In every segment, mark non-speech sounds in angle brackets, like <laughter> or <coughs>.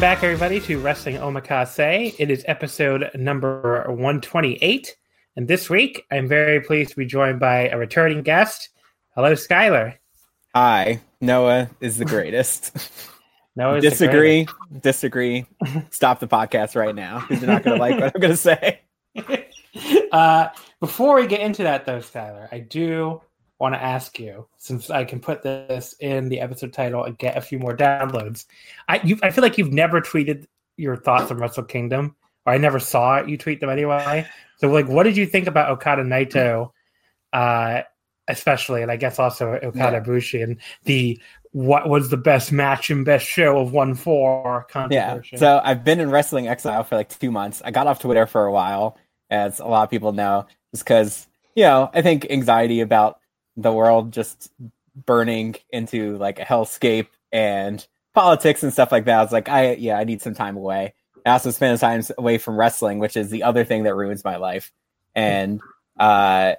Welcome back, everybody, to Wrestling Omakase. It is episode number 128. And this week, I'm very pleased to be joined by a returning guest. Hello, Skylar. Hi. Noah is the greatest. <laughs> Noah disagree. Disagree. Stop the podcast right now because you're not going to like what I'm going to say. <laughs> uh, before we get into that, though, Skylar, I do want to ask you, since I can put this in the episode title and get a few more downloads. I you, I feel like you've never tweeted your thoughts on Wrestle Kingdom, or I never saw you tweet them anyway. So, like, what did you think about Okada Naito, uh, especially, and I guess also Okada yeah. Bushi, and the what was the best match and best show of one four? Yeah. So I've been in wrestling exile for like two months. I got off Twitter for a while, as a lot of people know, just because you know I think anxiety about the world just burning into like a hellscape and politics and stuff like that. I was like, I yeah, I need some time away. I also spend time away from wrestling, which is the other thing that ruins my life. And uh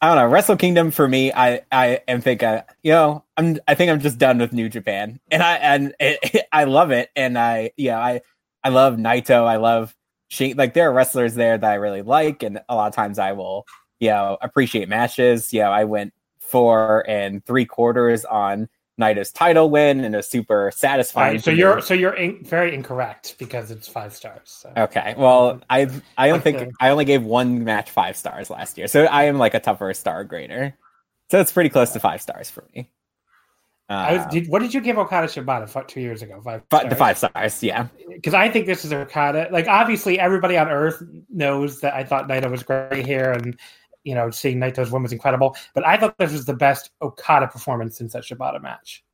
I don't know, Wrestle Kingdom for me, I I am think uh, you know, I'm I think I'm just done with New Japan. And I and it, it, <laughs> I love it and I yeah, I I love Naito, I love she like there are wrestlers there that I really like and a lot of times I will you know, appreciate matches. You know, I went four and three quarters on Naito's title win and a super satisfying. Right, so you're so you're in, very incorrect because it's five stars. So. Okay, well I I don't think I only gave one match five stars last year, so I am like a tougher star grader. So it's pretty close to five stars for me. Uh, was, did, what did you give Okada Shibata two years ago? Five. Stars? The five stars, yeah. Because I think this is Okada. Like obviously, everybody on Earth knows that I thought Naito was great here, and you know, seeing Naito's win was incredible. But I thought this was the best Okada performance since that Shibata match.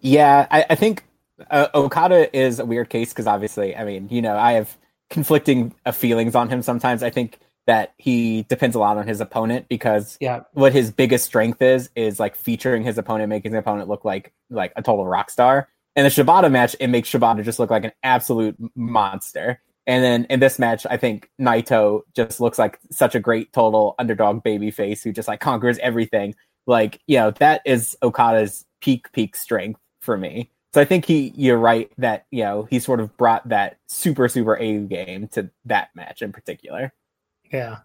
Yeah, I, I think uh, Okada is a weird case because obviously, I mean, you know, I have conflicting uh, feelings on him sometimes. I think that he depends a lot on his opponent because yeah, what his biggest strength is is like featuring his opponent, making the opponent look like like a total rock star. In the Shibata match, it makes Shibata just look like an absolute monster. And then in this match, I think Naito just looks like such a great total underdog baby face who just like conquers everything. Like, you know, that is Okada's peak, peak strength for me. So I think he, you're right that, you know, he sort of brought that super, super A game to that match in particular. Yeah.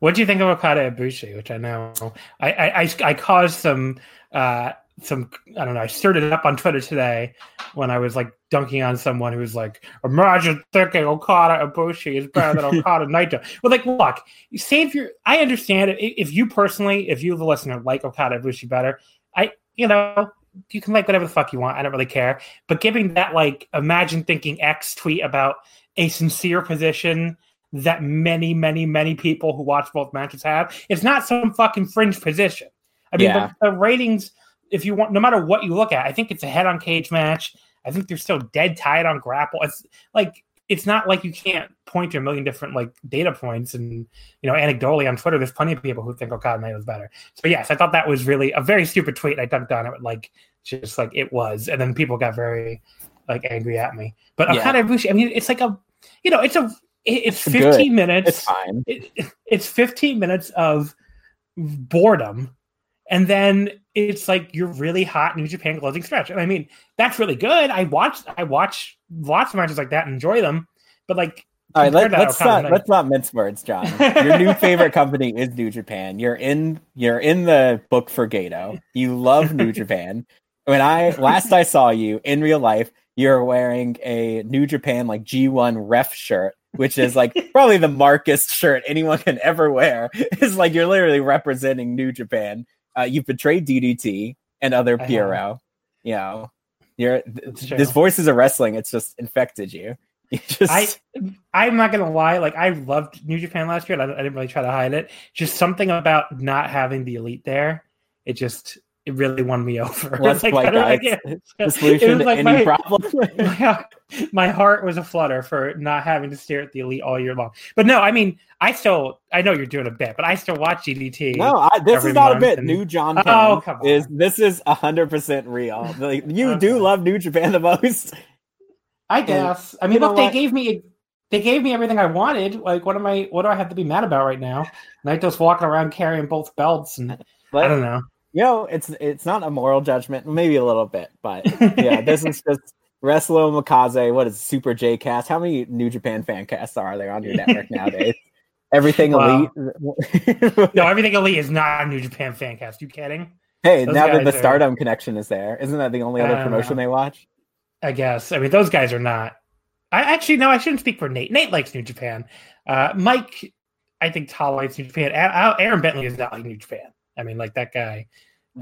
What do you think of Okada Ibushi, which I know I, I, I, I caused some, uh, some I don't know. I stirred it up on Twitter today when I was like dunking on someone who was like, "Imagine thinking Okada Ibushi is better than <laughs> Okada Naito." Well, like, look, save your. I understand it. If you personally, if you the listener like Okada Ibushi better, I you know you can like whatever the fuck you want. I don't really care. But giving that like imagine thinking X tweet about a sincere position that many, many, many people who watch both matches have, it's not some fucking fringe position. I mean, yeah. the, the ratings if you want, no matter what you look at, I think it's a head on Cagematch. I think they're still dead tied on grapple. It's like it's not like you can't point to a million different like data points and you know anecdotally on Twitter, there's plenty of people who think Okada Naito was better. So yes, I thought that was really a very stupid tweet. I dunked on it like just like it was, and then people got very like angry at me. But yeah. Okada Ibushi, I mean, it's like a you know, it's a it's 15 Good. minutes. It's fine. It, it's 15 minutes of boredom and then it's like you're really hot New Japan closing stretch. And I mean, that's really good. I watch I watch lots of matches like that and enjoy them. But like all right, let, us not Okada, let's not mince words, John. Your new <laughs> favorite company is New Japan. You're in you're in the book for Gedo. You love New Japan. When I last I saw you in real life, you're wearing a New Japan like G1 ref shirt, which is like <laughs> probably the markest shirt anyone can ever wear. <laughs> It's like you're literally representing New Japan. Uh, you've betrayed DDT and other. PRO. You know, you're true. this voices of wrestling. It's just infected you. <laughs> You just I I'm not gonna lie, like I loved New Japan last year. And I, I didn't really try to hide it. Just something about not having the elite there. It just it really won me <laughs> over. Let's Like, play, I don't- yeah, <laughs> the it solution was to like any my- problem. <laughs> my, my heart was a flutter for not having to stare at the elite all year long. But no, I mean, I still I know you're doing a bit, but I still watch DDT. no, I, this every is not a bit. and- New John Oh, come on. is this is hundred percent real. Like, you Okay. do love New Japan the most. I guess. I mean, look, they gave me they gave me everything I wanted. Like, what am I? What do I have to be mad about right now? Naito's walking around carrying both belts, and I don't know. You know, it's it's not a moral judgment, maybe a little bit, but <laughs> yeah, this is just Wrestling Omakase. What is Super J Cast? How many New Japan fan casts are there on your network nowadays? Everything Wow. elite. <laughs> No, everything elite is not a New Japan fan cast. You kidding? hey, Those now that the are- Stardom connection is there, isn't that the only other promotion know. they watch? I guess. I mean, those guys are not. I actually no, I shouldn't speak for Nate. Nate likes New Japan. Uh, Mike, I think tolerates New Japan. Aaron Bentley is not like New Japan. I mean, like that guy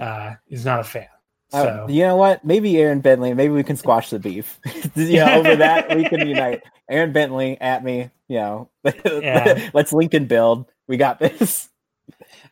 uh, is not a fan. Uh, So you know what? Maybe Aaron Bentley. Maybe we can squash the beef. <laughs> you know, over that we can unite. Aaron Bentley at me. You know, <laughs> Yeah. let's link and build. We got this.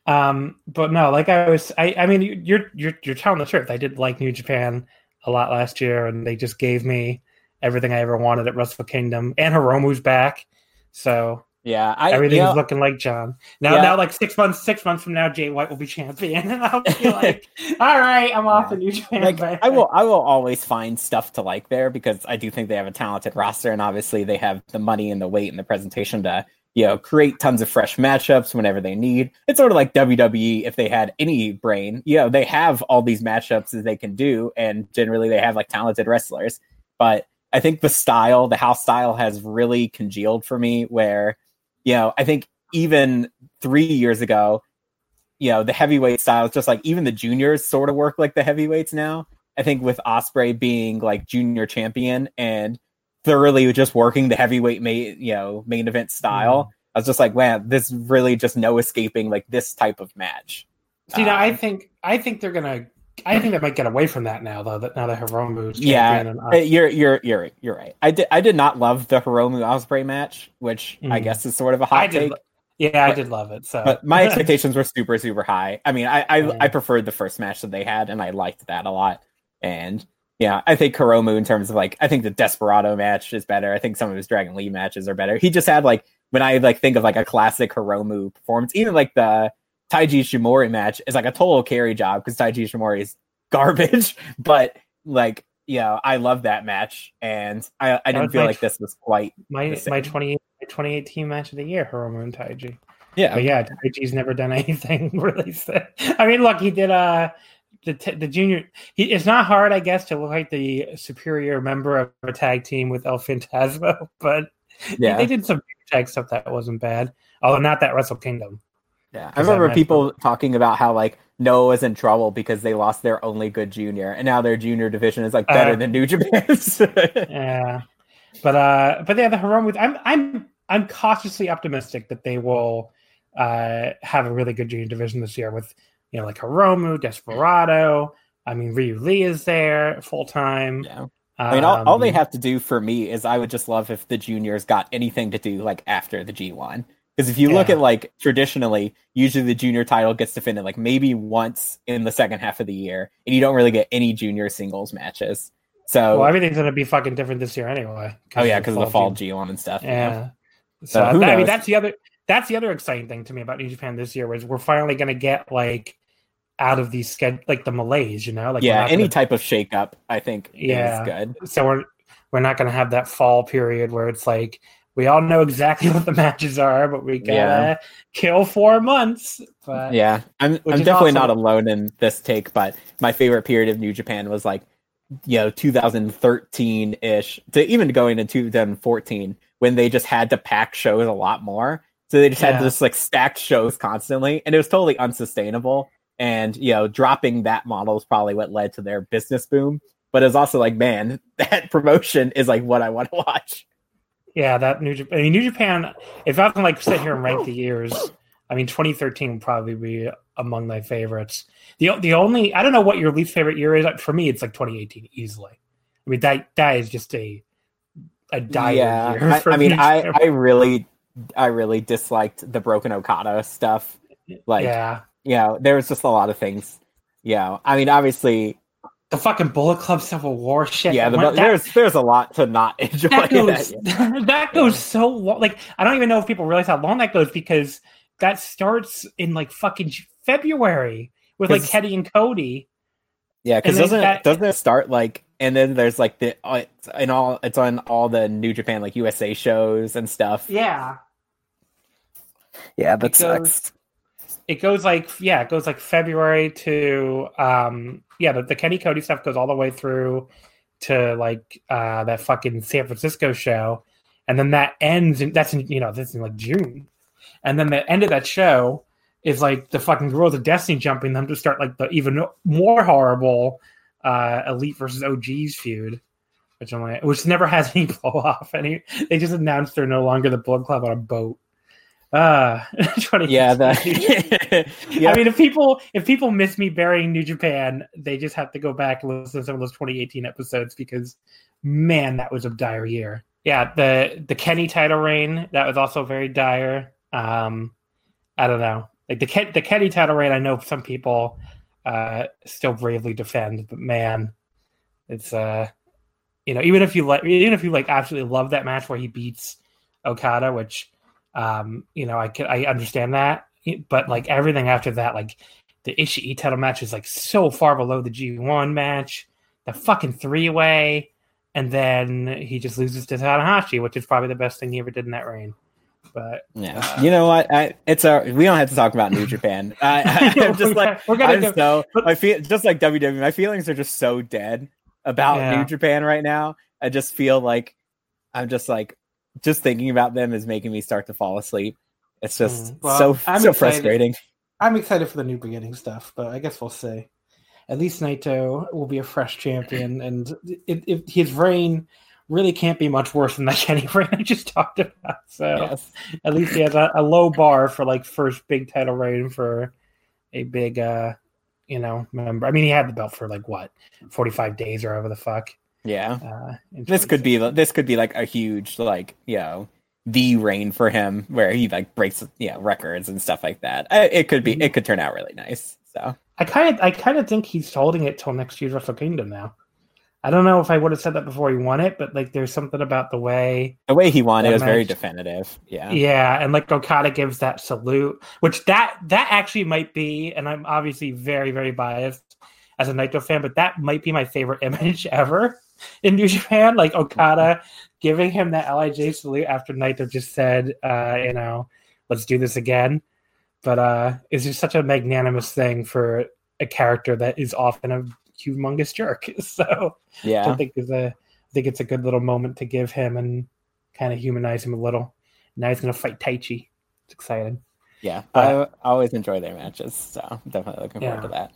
Um, but no, like I was, I, I mean, you're you're you're telling the truth. I did like New Japan a lot last year, and they just gave me everything I ever wanted at Wrestle Kingdom, and Hiromu's back, so Yeah, I everything's know, looking like John. Now, Yeah. now, like six months, six months from now, Jay White will be champion, <laughs> and I'll be <laughs> like, all right, I'm off Yeah. the New Japan. like. I will I will always find stuff to like there because I do think they have a talented roster and obviously they have the money and the weight and the presentation to you know create tons of fresh matchups whenever they need. It's sort of like WWE if they had any brain. You know, they have all these matchups that they can do and generally they have like talented wrestlers. But I think the style, the house style has really congealed for me where you know, I think even 3 years ago you know the heavyweight style is just like even the juniors sort of work like the heavyweights now. I think with Ospreay being like junior champion and thoroughly just working the heavyweight main you know main event style, I was just like, man, this really just no escaping like this type of match. See, now I Um, think I think they're gonna. I think they might get away from that now, though. That now that Hiromu's Yeah, and Uh, You're you're you're you're right. I did I did not love the Hiromu Ospreay match, which I Mhm. guess is sort of a hot I did. take. Yeah, I did love it. So, But my <laughs> expectations were super, super high. I mean, I I, Yeah. I preferred the first match that they had, and I liked that a lot. And yeah, I think Hiromu in terms of like, I think the Desperado match is better. I think some of his Dragon Lee matches are better. He just had like when I like think of like a classic Hiromu performance, even like the Taiji Ishimori match is like a total carry job because Taiji Ishimori is garbage. <laughs> But like, you know, I love that match, and I I didn't feel like this was quite my my 20, 2018 match of the year, Hiromu and Taiji. yeah. But yeah, Taiji's never done <laughs> anything really. <laughs> Sad. I mean, look, he did uh the t- the junior. He, it's not hard, I guess, to look like the superior member of a tag team with El Phantasmo, but Yeah. they did some tag stuff that wasn't bad. Although not that Wrestle Kingdom. Yeah, I remember people talking about how like Noah's in trouble because they lost their only good junior, and now their junior division is like better Uh, than New Japan's. <laughs> Yeah, but uh, but yeah, the Hiromu. I'm I'm I'm cautiously optimistic that they will uh have a really good junior division this year with you know like Hiromu, Desperado. I mean, Ryu Lee is there full time. yeah. I mean, all, Um, all they have to do for me is I would just love if the juniors got anything to do like after the G1. Because if you look at like traditionally, usually the junior title gets defended like maybe once in the second half of the year, and you don't really get any junior singles matches. So, Well, everything's gonna be fucking different this year anyway. oh yeah, because of the fall June. G1 and stuff. Yeah. So So who that- I mean, that's the other that's the other exciting thing to me about New Japan this year was we're finally gonna get like out of these like the malaise, you know, like yeah, any gonna- type of shakeup, I think, Yeah. is good. so we're we're not going to have that fall period where it's like we all know exactly what the matches are, but we gotta Yeah. kill four months. But yeah, I'm I'm definitely also- not alone in this take, but my favorite period of New Japan was like, you know, 2013 ish to even going into 2014 when they just had to pack shows a lot more. So they just had Yeah. to just like stack shows constantly, and it was totally unsustainable. And you know, dropping that model is probably what led to their business boom. But it's also like, man, <laughs> that promotion is like what I want to watch. Yeah, that New Japan. I mean, New Japan. If I can like sit here and rank the years, I mean, 2013 would probably be among my favorites. the The only I don't know what your least favorite year is. For me, it's like 2018 easily. I mean, that that is just a a dire yeah, year. I, I mean, I I really, I really disliked the broken Okada stuff. Like, yeah, you know, there was just a lot of things. You know, I mean, obviously, the fucking Bullet Club Civil War shit. yeah, the, that- there's there's a lot to not <laughs> enjoy. that in goes that. that goes <laughs> so long. Like I don't even know if people realize how long that goes because that starts in like fucking February with like Teddy and Cody. Yeah, because doesn't that- it, doesn't it start like, and then there's like the uh, it's all it's on all the New Japan like USA shows and stuff. Yeah, Yeah, that sucks. It goes like yeah, it goes like February to um yeah, the, the Kenny Cody stuff goes all the way through to like uh that fucking San Francisco show, and then that ends. In, that's in you know this is in like June, and then the end of that show is like the fucking Guerrillas of Destiny jumping them to start like the even more horrible uh Elite versus OGs feud. Which like, which never has any <laughs> blow off. Any they just announced they're no longer the Bullet Club on a boat. Uh, 20 <laughs> Yeah, the <laughs> yeah, I mean, if people if people miss me burying New Japan, they just have to go back and listen to some of those 2018 episodes because, man, that was a dire year. Yeah, the the Kenny title reign that was also very dire. Um, I don't know, like the Ken, the Kenny title reign. I know some people uh, still bravely defend, but man, it's uh, you know, even if you like, even if you like, absolutely love that match where he beats Okada, which um, you know, I could I understand that, but like everything after that, like the Ishii title match is like so far below the G1 match, the fucking three way, and then he just loses to Tanahashi, which is probably the best thing he ever did in that reign. But yeah. You know what? I it's a we don't have to talk about New Japan. <laughs> I, am <laughs> just like we're gonna I'm so I feel just like WWE. My feelings are just so dead about Yeah. New Japan right now. I just feel like I'm just like just thinking about them is making me start to fall asleep. It's just Mm. Well, so I'm so excited. frustrating. I'm excited for the new beginning stuff, but I guess we'll see. At least Naito will be a fresh champion, and it, it, his reign really can't be much worse than that <laughs> Kenny reign I just talked about. So Yes. at least he has a, a low bar for like first big title reign for a big, uh you know, member. I mean, he had the belt for like what, forty five days or however the fuck. Yeah. Uh, This could be this could be like a huge like you know the reign for him where he like breaks yeah records and stuff like that. I, it could be it could turn out really nice. So I kind of, I kind of think he's holding it till next year's Wrestle Kingdom now. I don't know if I would have said that before he won it, but like, there's something about the way the way he won it was very definitive. Yeah. Yeah, and like Okada gives that salute, which that that actually might be, and I'm obviously very very biased as a Naito fan, but that might be my favorite <laughs> image ever in New Japan. Like <laughs> Okada giving him that LIJ salute after Naito just said, uh, you know, let's do this again. But uh, it's just such a magnanimous thing for a character that is often a humongous jerk. <laughs> So I Yeah. think is a I think it's a good little moment to give him and kind of humanize him a little. Now he's gonna fight Taichi. It's exciting. Yeah. I, I always enjoy their matches. So I'm definitely looking forward to that.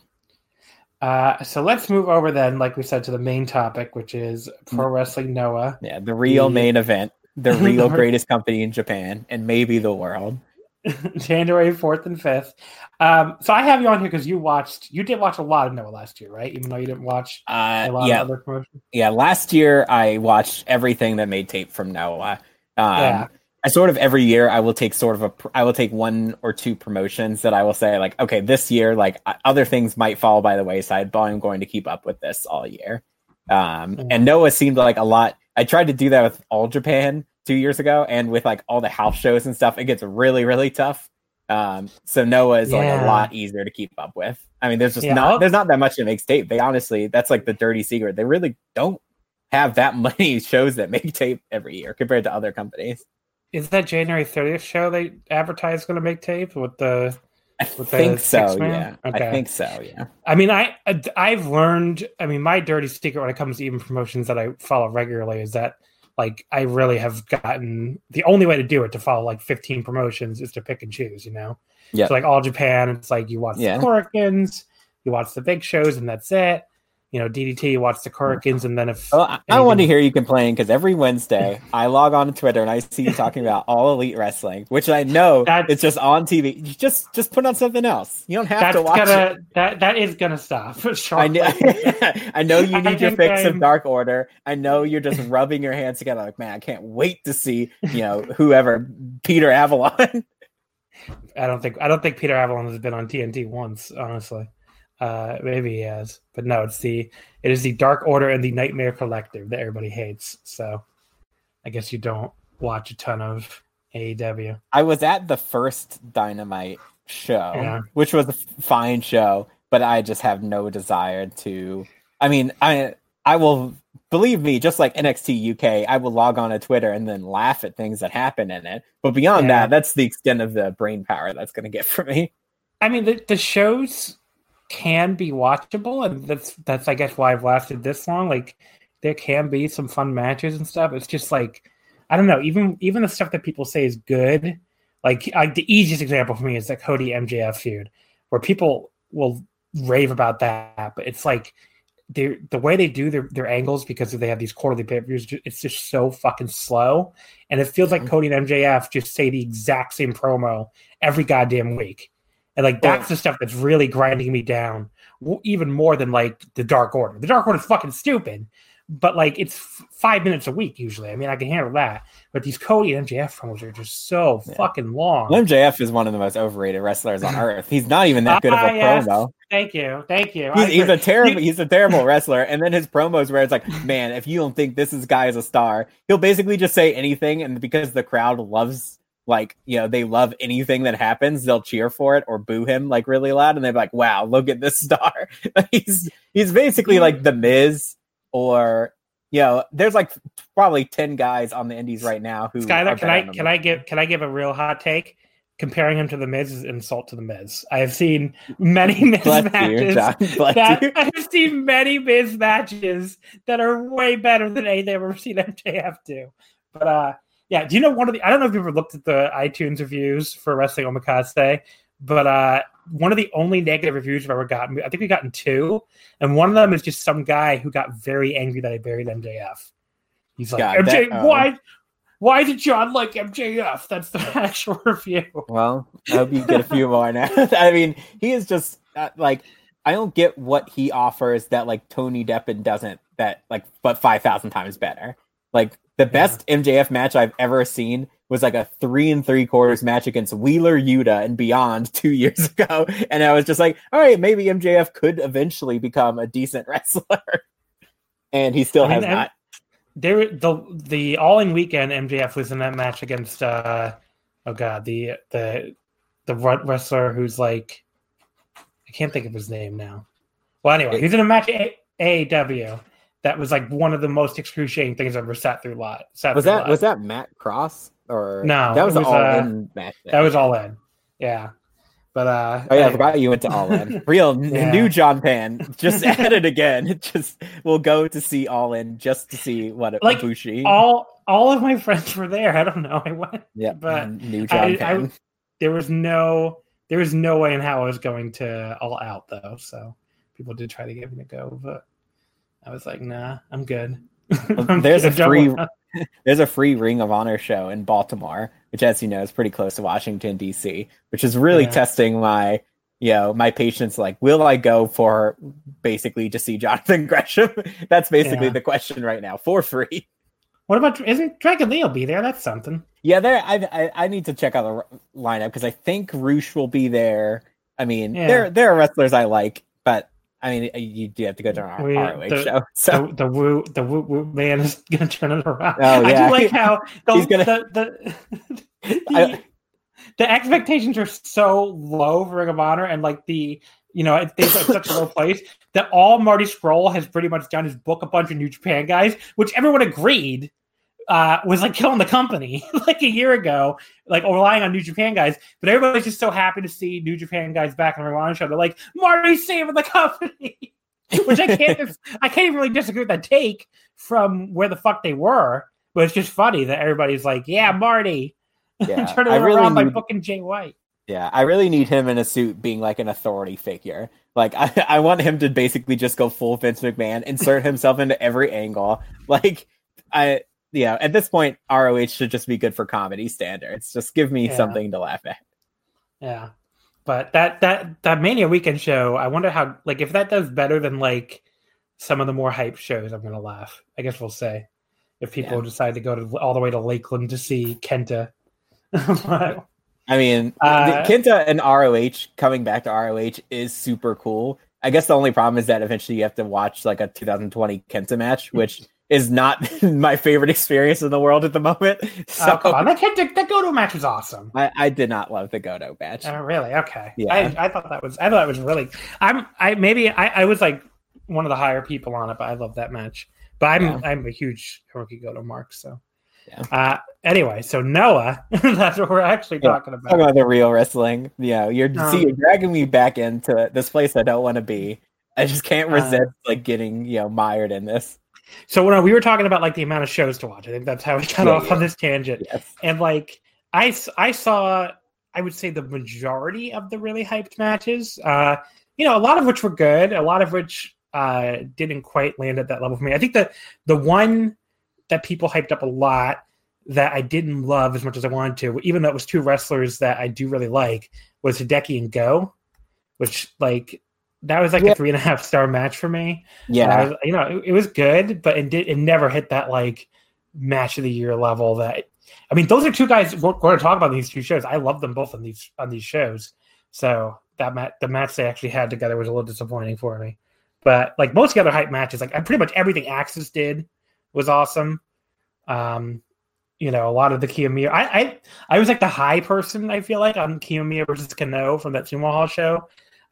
Uh, so let's move over then, like we said, to the main topic, which is pro wrestling Noah. Yeah. The real The- main event, the <laughs> real greatest company in Japan and maybe the world. <laughs> January fourth and fifth. Um, so I have you on here because you watched. You did watch a lot of Noah last year, right? Even though you didn't watch Uh, a lot yeah. of other promotions. yeah, last year I watched everything that made tape from Noah. Um, Yeah. I sort of every year I will take sort of a I will take one or two promotions that I will say like okay this year like other things might fall by the wayside but I'm going to keep up with this all year. Um, Mhm. and Noah seemed like a lot. I tried to do that with All Japan two years ago and with like all the house shows and stuff it gets really really tough. Um, so Noah is like a lot easier to keep up with. I mean, there's just Yeah, not there's not that much that makes tape. They honestly, that's like the dirty secret. They really don't have that <laughs> many shows that make tape every year compared to other companies. Is that January 30th show they advertised going to make tape with the I think so. six-man? Yeah, Okay. I think so. Yeah. I mean, I I've learned. I mean, my dirty secret when it comes to even promotions that I follow regularly is that like I really have gotten the only way to do it to follow like 15 promotions is to pick and choose. You know, Yeah. So like all Japan, it's like you watch Yeah. the Korakuens, you watch the big shows, and that's it. You know, DDT, watch the Korakuens, and then if Well, I, I don't want to hear you complain because every Wednesday I log on to Twitter and I see you talking about all elite wrestling, which I know it's just on TV. You just just put on something else. You don't have to watch gonna it. that that is gonna stop. <laughs> I know, <laughs> I know you need your fix of I'm- Dark Order. I know you're just rubbing your hands together like, man, I can't wait to see, you know, whoever Peter Avalon. <laughs> I don't think I don't think Peter Avalon has been on TNT once, honestly. Uh, maybe he has, but no, it's the it is the Dark Order and the Nightmare Collective that everybody hates. So I guess you don't watch a ton of AEW. I was at the first Dynamite show, Yeah. which was a fine show, but I just have no desire to. I mean, I I will believe me, just like NXT UK, I will log on to Twitter and then laugh at things that happen in it. But beyond Yeah. that, that's the extent of the brain power that's going to get for me. I mean, the, the shows can be watchable, and that's that's I guess why I've lasted this long. Like, there can be some fun matches and stuff. It's just like I don't know. Even even the stuff that people say is good, like I, the easiest example for me is the Cody MJF feud, where people will rave about that, but it's like they the way they do their, their angles because they have these quarterly pay views. It's just so fucking slow, and it feels like Mhm. Cody and MJF just say the exact same promo every goddamn week. And like that's Well- the stuff that's really grinding me down, even more than like the Dark Order. The Dark Order is fucking stupid, but like it's f- five minutes a week usually. I mean, I can handle that. But these Cody and MJF promos are just so Yeah. fucking long. MJF is one of the most overrated wrestlers on <laughs> earth. He's not even that good of Ah, a yes. promo. Thank you, thank you. He's, he's a terrible he's a terrible wrestler and then his promos where it's like <laughs> man if you don't think this is guy is a star he'll basically just say anything and because the crowd loves like you know they love anything that happens they'll cheer for it or boo him like really loud and they're like wow look at this <laughs> star <laughs> he's he's basically like the miz or you know there's like probably 10 guys on the indies right now who Skylar, are can I can. I give can I give a real hot take? Comparing him to the Miz is insult to the Miz. I have seen many <laughs> Miz Bless you, matches. John. Bless that you. I've seen many Miz matches that are way better than anything I've ever seen MJF do. But uh yeah, do you know one of the I don't know if you've ever looked at the iTunes reviews for Wrestling Omakase, but uh one of the only negative reviews I've ever gotten, I think we've gotten two, and one of them is just some guy who got very angry that I buried MJF. He's like, God, MJ, that- oh. why why did John like MJF? That's the <laughs> actual review. Well, I hope you get a few more now. <laughs> I mean, he is just uh, like I don't get what he offers that like Tony Deppen doesn't. That like, but five thousand times better. Like the best MJF match I've ever seen was like a three and three quarters match against Wheeler Yuta and Beyond <laughs> two years <laughs> ago, and I was just like, all right, maybe MJF could eventually become a decent <laughs> wrestler, and he still I mean, has not. There, the the All In weekend MJF was in that match against uh oh god the the the wrestler who's like I can't think of his name now. Well, anyway, he's in a match at AAW that was like one of the most excruciating things I've ever sat through live. Sat Was that was that Matt Cross or No, That was, was, all uh, in match. that was All In? Yeah, but uh, Oh yeah, I forgot you went to All In. <laughs> Real Yeah. new John Pan. Just <laughs> at it again. <laughs> Just we'll go to see All In just to see what it Like, Ibushi. all all of my friends were there. I don't know. I went. yeah, but new John I- I- Pan. there was no there was no way in how I was going to all out though. So people did try to give me to go, but I was like, nah, I'm good. <laughs> I'm there's a free- <laughs> There's a free Ring of Honor show in Baltimore, which, as you know, is pretty close to Washington D.C., which is really Yeah. testing my, you know, my patience. Like, will I go for basically to see Jonathan <laughs> Gresham? That's basically Yeah. the question right now for free. What about isn't Dragon Lee will be there? That's something. Yeah, there. I, I I need to check out the r- lineup because I think Roosh will be there. I mean, Yeah. there there are wrestlers I like, but I mean, uh, you do have to go to our We- ROH the- show. <laughs> So The, the woo the woo woo man is gonna turn it around. Oh, <laughs> I do like how <laughs> the He's gonna- the, the, the, I- the expectations are so low for Ring of Honor and like the you know it, it's such a low place that all Marty Scurll has pretty much done is book a bunch of New Japan guys, which everyone agreed uh, was like killing the company <laughs> like a year ago, like relying on New Japan guys. But everybody's just so happy to see New Japan guys back on the Ring show. They're like, Marty's saving the company. <laughs> Which I can't <laughs> I can't even really disagree with that take from where the fuck they were. But it's just funny that everybody's like, Yeah, Marty. Yeah, turning I really around by need- booking Jay White. Yeah, I really need him in a suit being like an authority figure. Like I, I want him to basically just go full Vince McMahon, insert himself into every angle. Like I yeah, at this point ROH should just be good for comedy standards. Just give me Yeah. something to laugh at. Yeah. But that that that Mania weekend show, I wonder how like if that does better than like some of the more hype shows, I'm gonna laugh. I guess we'll say. If people Yeah. decide to go to all the way to Lakeland to see Kenta. <laughs> But, I mean, Uh, Kenta and ROH coming back to ROH is super cool. I guess the only problem is that eventually you have to watch like a 2020 Kenta match, which <laughs> is not <laughs> my favorite experience in the world at the moment. <laughs> So oh, come on, that Kenta that Goto match was awesome. I, I did not love the Goto match. Oh, really? Okay. Yeah. I, I thought that was I thought that was really I'm I maybe I, I was like one of the higher people on it, but I love that match. But I'm Yeah. I'm a huge Hirooki Goto mark, so Yeah. uh anyway, so Noah, <laughs> that's what we're actually Yeah. talking about. Talk about the real wrestling. Yeah, you're Um, see, you're dragging me back into this place I don't want to be. I just can't Uh, resist like getting you know mired in this. So when we were talking about like the amount of shows to watch, I think that's how we got Yeah, off yeah. on this tangent. Yes. And like I, I saw, I would say the majority of the really hyped matches. Uh, you know, a lot of which were good, a lot of which uh didn't quite land at that level for me. I think the the one that people hyped up a lot that I didn't love as much as I wanted to, even though it was two wrestlers that I do really like, was Hideki and Go, which like that was like Yeah. a three and a half star match for me. Yeah, was- you know, it, it was good, but it did it never hit that like match of the year level. That I mean, those are two guys we're going to talk about these two shows. I love them both on these on these shows. So that match, the match they actually had together was a little disappointing for me. But like most of the other hype matches, like pretty much everything AXIZ did was awesome. Um, you know, a lot of the Kiyomiya. I, I I was like the high person. I feel like on Kiyomiya versus Kenoh from that Sumo Hall show.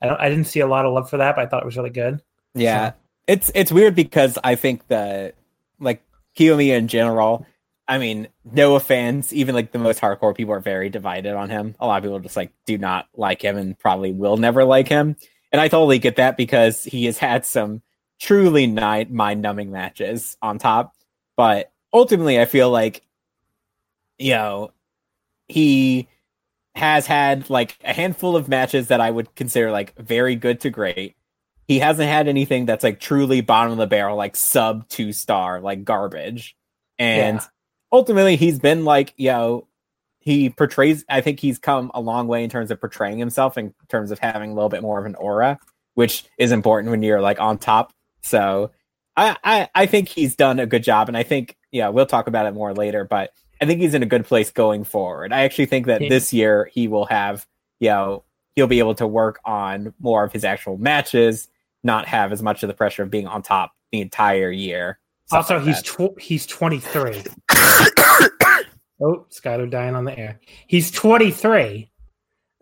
I don't, I didn't see a lot of love for that, but I thought it was really good. yeah. It's it's weird because I think that like Kiyomiya in general. I mean, Noah fans, even like the most hardcore people, are very divided on him. A lot of people just like do not like him and probably will never like him. And I totally get that because he has had some truly ni- mind numbing matches on top. But ultimately, I feel like, you know, he has had like a handful of matches that I would consider like very good to great. He hasn't had anything that's like truly bottom of the barrel, like sub two star, like garbage. And Yeah. ultimately, he's been like, you know, he portrays, I think he's come a long way in terms of portraying himself, in terms of having a little bit more of an aura, which is important when you're like on top. So I, I, I think he's done a good job. And I think, yeah, we'll talk about it more later, but I think he's in a good place going forward. I actually think that Yeah. this year he will have, you know, he'll be able to work on more of his actual matches, not have as much of the pressure of being on top the entire year. Also, like he's tw- he's 23. <coughs> oh, Skylar dying on the air. He's 23.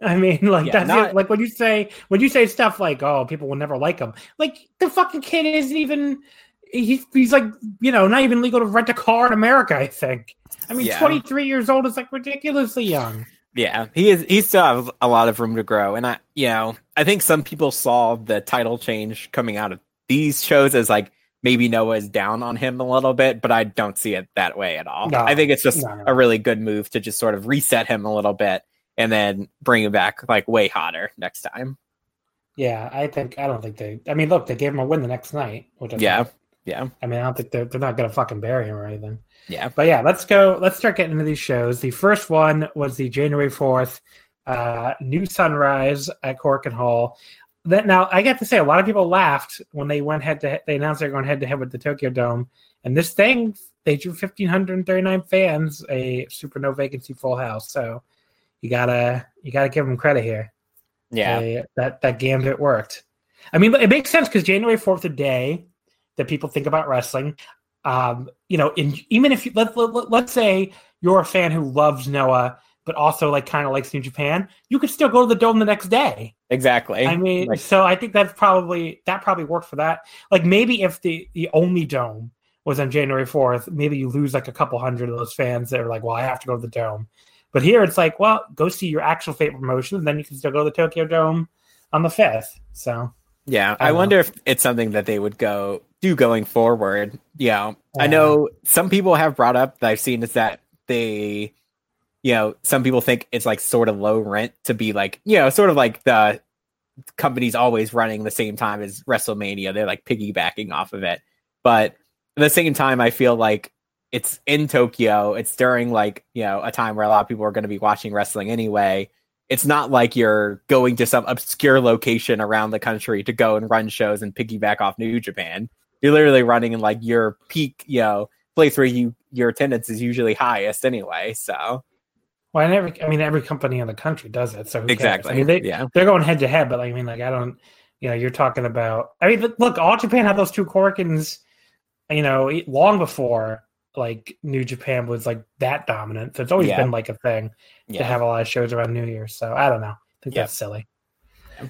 I mean, <laughs> like Yeah, that's not- it. like when you say when you say stuff like, "Oh, people will never like him." Like the fucking kid isn't even. He's he's like you know not even legal to rent a car in America. I think. I mean, Yeah. 23 years old is like ridiculously young. Yeah, he is. He still has a lot of room to grow, and I, you know, I think some people saw the title change coming out of these shows as like maybe Noah's down on him a little bit, but I don't see it that way at all. No, I think it's just no, no. a really good move to just sort of reset him a little bit and then bring him back like way hotter next time. Yeah, I think I don't think they. I mean, look, they gave him a win the next night. Which I Yeah, thought- yeah, I mean, I don't think they're they're not gonna fucking bury him or anything. yeah. But yeah, let's go. Let's start getting into these shows. The first one was the January fourth, uh, New Sunrise at Korakuen Hall. That now I got to say, a lot of people laughed when they went head to head. They announced they're going head to head with the Tokyo Dome, and this thing they drew fifteen hundred and thirty nine fans, a super no vacancy full house. So you gotta you gotta give them credit here. Yeah, They- that that gambit worked. I mean, it makes sense because January fourth, a day that people think about wrestling. Um, you know, in even if you let, let let's say you're a fan who loves Noah, but also like kind of likes New Japan, you could still go to the dome the next day. exactly. I mean, Like- so I think that's probably that probably worked for that. Like maybe if the the only dome was on January 4th, maybe you lose like a couple hundred of those fans that are like, well, I have to go to the dome. But here it's like, well, go see your actual favorite promotion, and then you can still go to the Tokyo Dome on the 5th. So, yeah, I, I wonder know. if it's something that they would go do going forward. Yeah, I know uh-huh. some people have brought up that I've seen is that they, you know, some people think it's like sort of low rent to be like, you know, sort of like the company's always running the same time as WrestleMania. They're like piggybacking off of it. But at the same time, I feel like it's in Tokyo. It's during like, you know, a time where a lot of people are going to be watching wrestling anyway. It's not like you're going to some obscure location around the country to go and run shows and piggyback off New Japan. You're literally running in like your peak, you know, place where you your attendance is usually highest anyway. So well, and every I mean every company in the country does it. So exactly, I mean they yeah. they're going head to head, but like, I mean like I don't you know you're talking about I mean look, all Japan had those two Korakuens, you know, long before like New Japan was like that dominant. So it's always yeah. been like a thing yeah. to have a lot of shows around New Year. So I don't know. I think that's silly.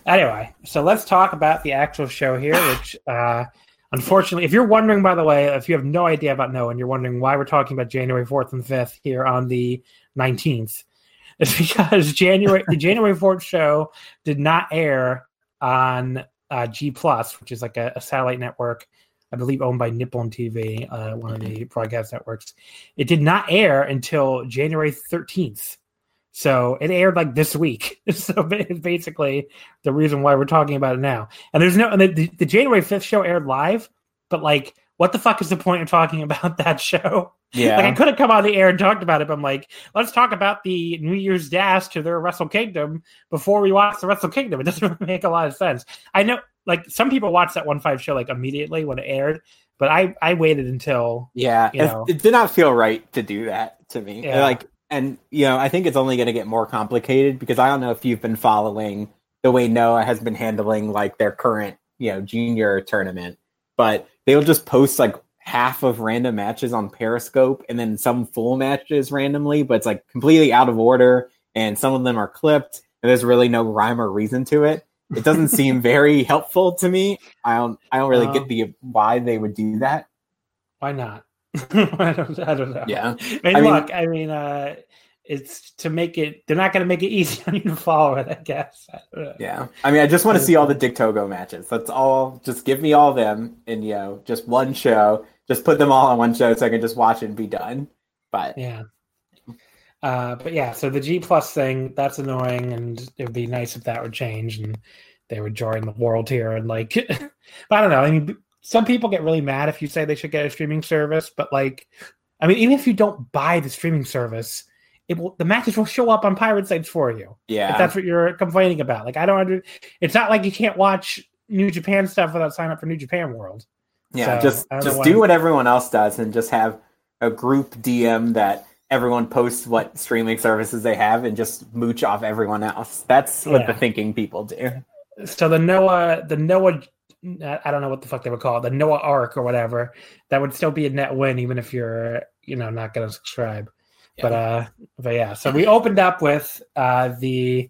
Anyway, so let's talk about the actual show here, which uh unfortunately, if you're wondering, by the way, if you have no idea about Noah and you're wondering why we're talking about January 4th and 5th here on the 19th, it's <laughs> because January the January 4th show did not air on uh, G Plus, which is like a, a, satellite network, I believe owned by Nippon TV, uh, one of the broadcast networks. It did not air until January 13th. So it aired like this week. <laughs> So it's basically the reason why we're talking about it now. And there's no, and the, the January 5th show aired live, but like, what the fuck is the point of talking <laughs> about that show? Yeah. Like I could have come on the air and talked about it, but I'm like, let's talk about the New Year's Dash to their Wrestle Kingdom before we watch the Wrestle Kingdom. It doesn't really <laughs> make a lot of sense. I know like some people watch that one five show like immediately when it aired, but I I waited until Yeah. You know, it, it did not feel right to do that to me. Yeah. Like and you know, I think it's only going to get more complicated because I don't know if you've been following the way Noah has been handling like their current, you know, junior tournament, but they'll just post like half of random matches on Periscope and then some full matches randomly, but it's like completely out of order and some of them are clipped and there's really no rhyme or reason to it. It doesn't seem very helpful to me. I don't I don't really get the why they would do that. Why not? <laughs> I don't, I don't know. Yeah. I mean, I look, I mean, uh, it's to make it, they're not going to make it <laughs> easy on you to follow it, I guess. I yeah. I mean, I just want to see all the Dick Togo matches. That's all. Just give me all of them and, you know, just one show. Just put them all on one show so I can just watch it and be done. But yeah. Uh, but yeah, so the G plus thing, that's annoying. And it would be nice if that would change and they would join the world here. And like, <laughs> I don't know. I mean, some people get really mad if you say they should get a streaming service, but like, I mean, even if you don't buy the streaming service, it will the matches will show up on pirate sites for you. Yeah, if that's what you're complaining about. Like, I don't under. It's not like you can't watch New Japan stuff without signing up for New Japan World. Yeah, so, just just do what everyone else does and just have a group DM that everyone posts what streaming services they have and just mooch off everyone else. That's what yeah. the thinking people do. So the Noah the Noah I don't know what the fuck they would call it, the Noah Arc or whatever, that would still be a net win, even if you're, you know, not going to subscribe. Yeah. But, uh, but yeah, so we opened up with uh, the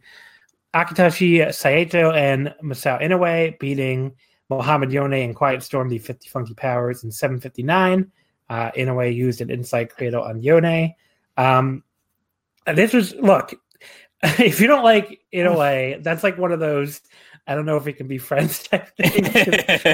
Akitoshi Saito and Masao Inoue beating Mohamed Yone and Quiet Storm, the 50 Funky Powers in 759. Uh, Inoue used an inside cradle on Yone. Um, this was, look, <laughs> if you don't like Inoue, that's like one of those I don't know if we can be friends <laughs> type <laughs> thing.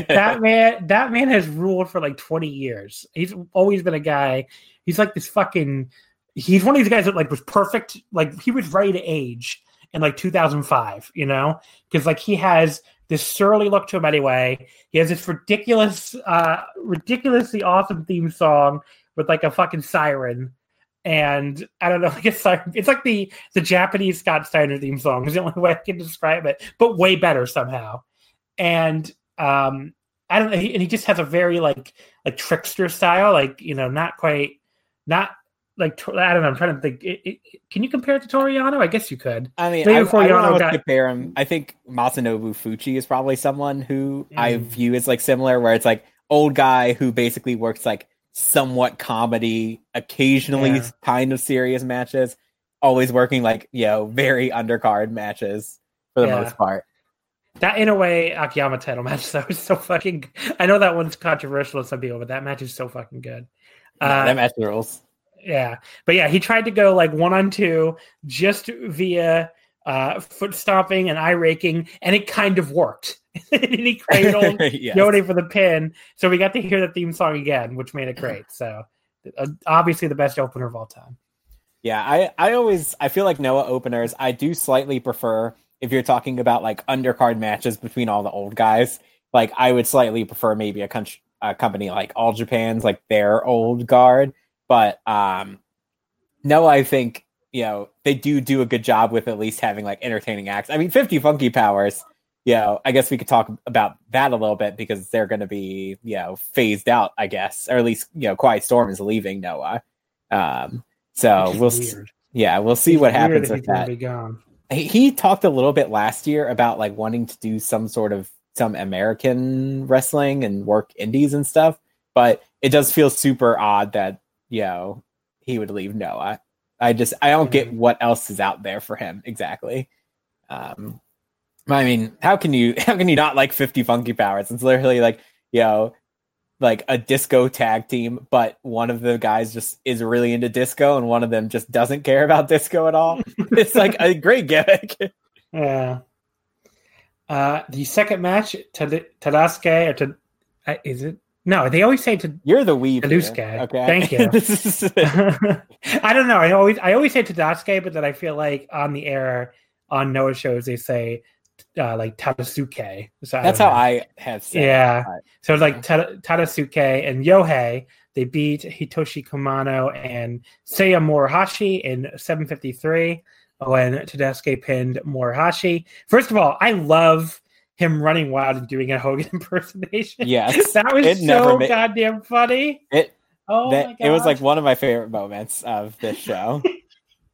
that man, that man has ruled for like 20 years. He's always been a guy. He's like this fucking. He's one of these guys that like was perfect. Like he was ready to age in like 2005. You know, because like he has this surly look to him anyway. He has this ridiculous, uh, ridiculously awesome theme song with like a fucking siren and I don't know. <laughs> I guess it's like the the Japanese Scott Steiner theme song is the only <laughs> way I can describe it, but way better somehow. And um, I don't know. He, and he just has a very like like trickster style, like you know, not quite, not like I don't know. I'm trying to think. It, it, can you compare it to Toru Yano? I guess you could. I mean, Maybe I, I don't know got... compare him. I think Masanobu Fuchi is probably someone who mm. I view as like similar, where it's like old guy who basically works like somewhat comedy, occasionally yeah. kind of serious matches, always working like, you know, very undercard matches for the yeah. most part. That in a way Akiyama title match though is so fucking. I know that one's controversial to some people, but that match is so fucking good. Yeah, Uh, that match rules. yeah, but yeah, he tried to go like one on two just via uh, foot stomping and eye raking, and it kind of worked. <laughs> and he cradled <laughs> yes. For the pin, so we got to hear the theme song again, which made it great. So uh, obviously the best opener of all time. Yeah, I, I always I feel like Noah openers. I do slightly prefer if you're talking about like undercard matches between all the old guys. Like I would slightly prefer maybe a, country, a company like All Japan's like their old guard. But um, no, I think you know they do do a good job with at least having like entertaining acts. I mean, Fifty Funky Powers. You know, I guess we could talk about that a little bit because they're going to be you know phased out. I guess, or at least you know, Quiet Storm is leaving Noah. Um, so we'll s- weird. yeah, we'll see It's what happens with that. He, he talked a little bit last year about like wanting to do some sort of some American wrestling and work indies and stuff, but it does feel super odd that you know he would leave Noah. I just I don't get what else is out there for him exactly. Um, I mean, how can you <laughs> how can you not like Fifty Funky Powers? It's literally like you know like a disco tag team, but one of the guys just is really into disco and one of them just doesn't care about disco at all. <laughs> it's like a great gimmick. Yeah. Uh, the second match, Tad- Tadasuke or Tad- is it? No, they always say to. You're the weeb. here, Tadusuke. Okay. Thank <laughs> you. <laughs> I don't know. I always I always say Tadasuke, but then I feel like on the air on Noah shows they say uh, like Tadasuke. So That's don't how. I have said. it. Yeah. But- So it's like Tada- Tadasuke and Yohei. They beat Hitoshi Kumano and Seiya Morihashi in 753 when Tadasuke pinned Morihashi. First of all, I love him running wild and doing a Hogan <laughs> impersonation. Yes. <laughs> that was so ma- goddamn funny. It Oh that it was like one of my favorite moments of this <laughs> show.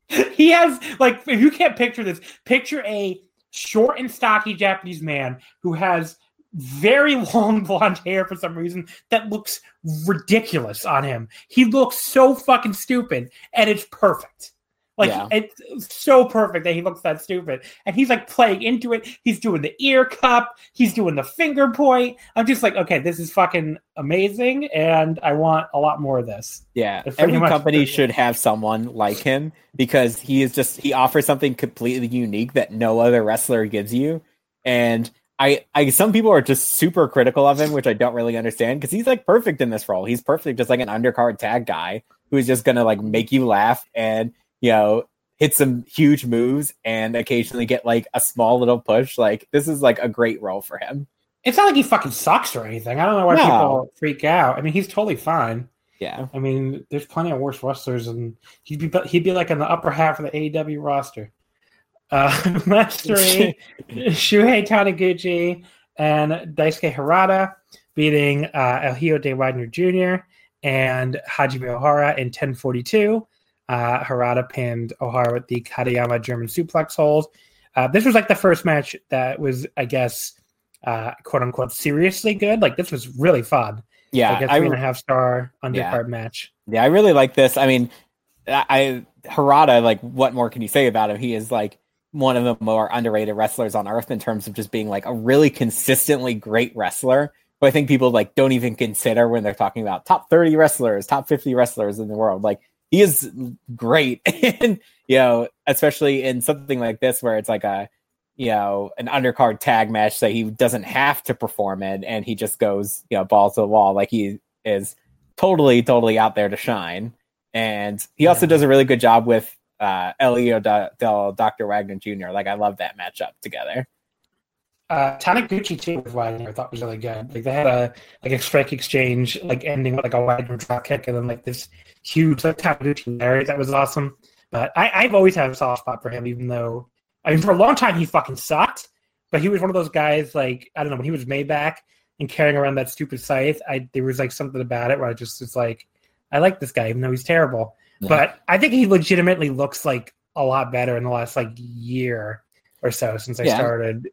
he has like if you can't picture this, picture a short and stocky Japanese man who has very long blonde hair for some reason that looks ridiculous on him. He looks so fucking stupid, and it's perfect. Like Yeah. it's so perfect that he looks that stupid, and he's like playing into it. He's doing the ear cup. He's doing the finger point. I'm just like, okay, this is fucking amazing, and I want a lot more of this. Yeah, every company should have someone like him because he is just he offers something completely unique that no other wrestler gives you. And I, I some people are just super critical of him, which I don't really understand because he's like perfect in this role. He's perfect, just like an undercard tag guy who's just gonna like make you laugh and you know hit some huge moves and occasionally get like a small little push. Like this is like a great role for him. It's not like he fucking sucks or anything. I don't know why No. people freak out. I mean, he's totally fine. Yeah, I mean, there's plenty of worse wrestlers, and he'd be he'd be like in the upper half of the AEW roster. Uh, <laughs> match <laughs> three, Shuhei Taniguchi and Daisuke Harada beating uh, El Hijo de Wagner Jr. and Hajime Ohara in 1042. Uh, Harada pinned Ohara with the Katayama German suplex hold. Uh, this was like the first match that was, I guess, uh, quote unquote, seriously good. Like this was really fun. yeah. like a I three and a half star undercard Yeah. match. Yeah, I really like this. I mean, I, I Harada, like, what more can you say about him? He is like one of the more underrated wrestlers on earth in terms of just being like a really consistently great wrestler. Who I think people like don't even consider when they're talking about top 30 wrestlers, top 50 wrestlers in the world. Like he is great. <laughs> and you know, especially in something like this where it's like a you know, an undercard tag match that he doesn't have to perform in and he just goes, you know, balls to the wall. Like he is totally, totally out there to shine. And he also does a really good job with uh, El Hijo da- del Dr. Wagner Jr. Like, I love that matchup together. Uh, Taniguchi too with Wagner I thought was really good. Like they had a like a strike exchange, like ending with like a Wagner drop kick, and then like this huge like Taniguchi Mary that was awesome. But I, I've always had a soft spot for him, even though I mean for a long time he fucking sucked. But he was one of those guys like I don't know when he was Maybach and carrying around that stupid scythe. I there was like something about it where I just was like I like this guy even though he's terrible. Yeah. But I think he legitimately looks like a lot better in the last like year or so since I Yeah. started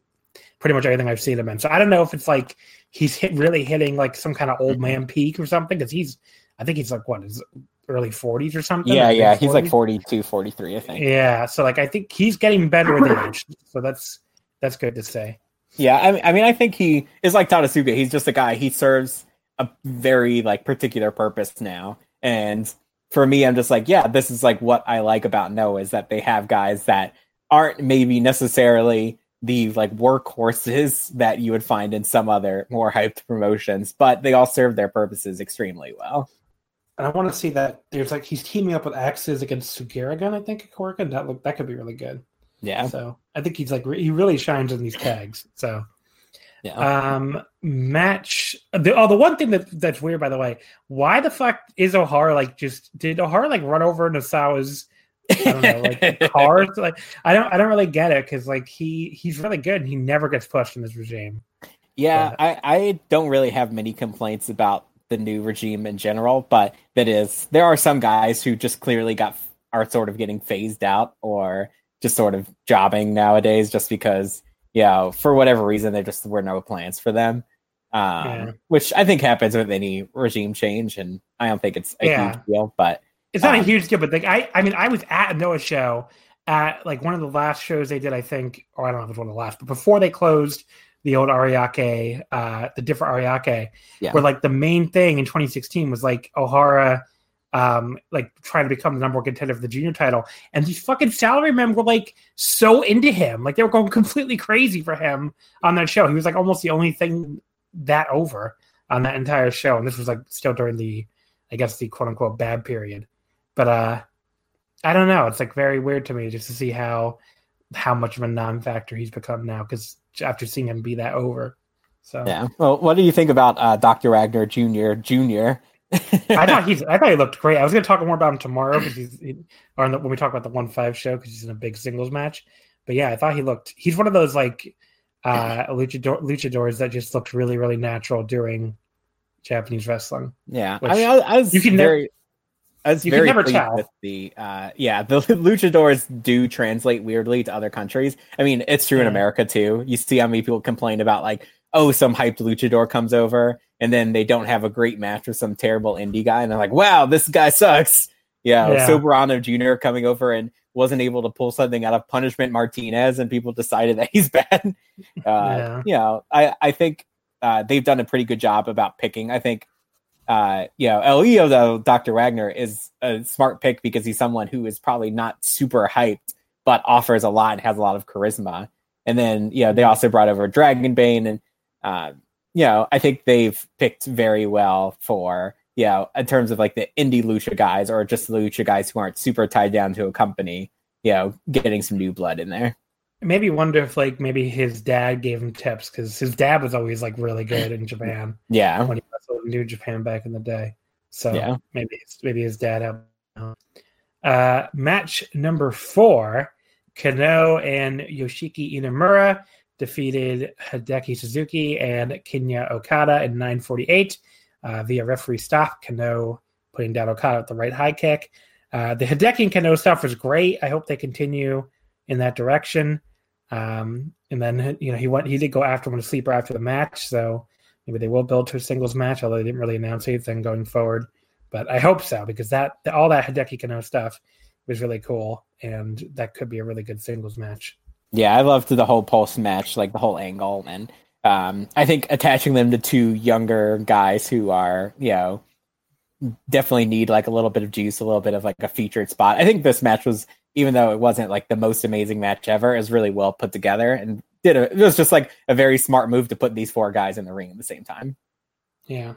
pretty much everything I've seen him in. So I don't know if it's like he's hit really hitting like some kind of old Mm-hmm. man peak or something because he's I think he's like what is early 40s or something. Yeah, yeah. mid- He's like 40s? 42, 43, I think. Yeah, so like I think he's getting better with age. So that's that's good to say. Yeah, I mean, I mean, I think he is like Tadasuke. He's just a guy. He serves a very like particular purpose now, and for me, I'm just like, yeah, this is like what I like about Noah is that they have guys that aren't maybe necessarily the like workhorses <laughs> that you would find in some other more hyped promotions, but they all serve their purposes extremely well. And I want to see that there's like he's teaming up with AXIZ against Sugiura-gun, I think, Korakuen. That look that could be really good. Yeah. So I think he's like he really shines in these tags. So Yeah. um match the oh the one thing that that's weird by the way, why the fuck is Ohara like just did Ohara like run over Nasawa's I don't know, like <laughs> cars? Like I don't I don't really get it because like he he's really good and he never gets pushed in this regime. Yeah, But- I, I don't really have many complaints about the new regime in general, but that is there are some guys who just clearly got are sort of getting phased out or just sort of jobbing nowadays just because you know for whatever reason there just were no plans for them. Um, Yeah. which I think happens with any regime change, and I don't think it's a Yeah. huge deal. But It's not a Um, huge deal, but like I, I mean, I was at a Noah show at like one of the last shows they did, I think, or I don't know if it was one of the last, but before they closed the old Ariake, uh, the different Ariake, Yeah. where like the main thing in 2016 was like Ohara, um, like trying to become the number one contender for the junior title, and these fucking salary men were like so into him, like they were going <laughs> completely crazy for him on that show. He was like almost the only thing that over on that entire show, and this was like still during the, I guess the quote unquote bad period. But uh i don't know. It's like very weird to me just to see how how much of a non-factor he's become now because after seeing him be that over so. Yeah, well, what do you think about uh, Dr. Wagner Junior Junior? i thought <laughs> he's i thought he looked great. I was going to talk more about him tomorrow because he's he, or the, when we talk about the one five show because he's in a big singles match. But yeah i thought he looked he's one of those like uh <laughs> luchador, luchadors that just looked really really natural during japanese wrestling. Yeah, I mean, I, I was you can very, I was you can never tell. with the, uh, yeah, the <laughs> luchadors do translate weirdly to other countries. I mean, it's true in America too. You see how many people complain about like, oh, some hyped luchador comes over and then they don't have a great match with some terrible indie guy, and they're like, wow, this guy sucks. Yeah, Yeah. Soberano Jr. coming over and wasn't able to pull something out of Punishment Martinez, and people decided that <laughs> he's bad. Uh, Yeah. You know, I I think uh, they've done a pretty good job about picking. I think, uh, you know, El Hijo del Dr. Wagner is a smart pick because he's someone who is probably not super hyped, but offers a lot and has a lot of charisma. And then you know they also brought over Dragon Bane and uh, you know I think they've picked very well for you know in terms of like the indie lucha guys or just the lucha guys who aren't super tied down to a company. You know, getting some new blood in there. Maybe wonder if like maybe his dad gave him tips because his dad was always like really good in Japan Yeah, when he wrestled in New Japan back in the day. So Yeah. maybe his, maybe his dad helped. Uh, match number four: Kano and Yoshiki Inamura defeated Hideki Suzuki and Kinya Okada in 9:48 uh, via referee stop. Kano putting down Okada with the right high kick. Uh, the Hideki and Kano stuff was great. I hope they continue in that direction. Um, and then you know he went he did go after him to sleeper after the match, so maybe they will build to a singles match, although they didn't really announce anything going forward. But I hope so because that all that Hideki Kano stuff was really cool, and that could be a really good singles match. Yeah, I loved the whole pulse match, like the whole angle, and um, I think attaching them to two younger guys who are, you know, definitely need like a little bit of juice, a little bit of like a featured spot. I think this match was, even though it wasn't like the most amazing match ever, is really well put together and did a, it was just like a very smart move to put these four guys in the ring at the same time. Yeah.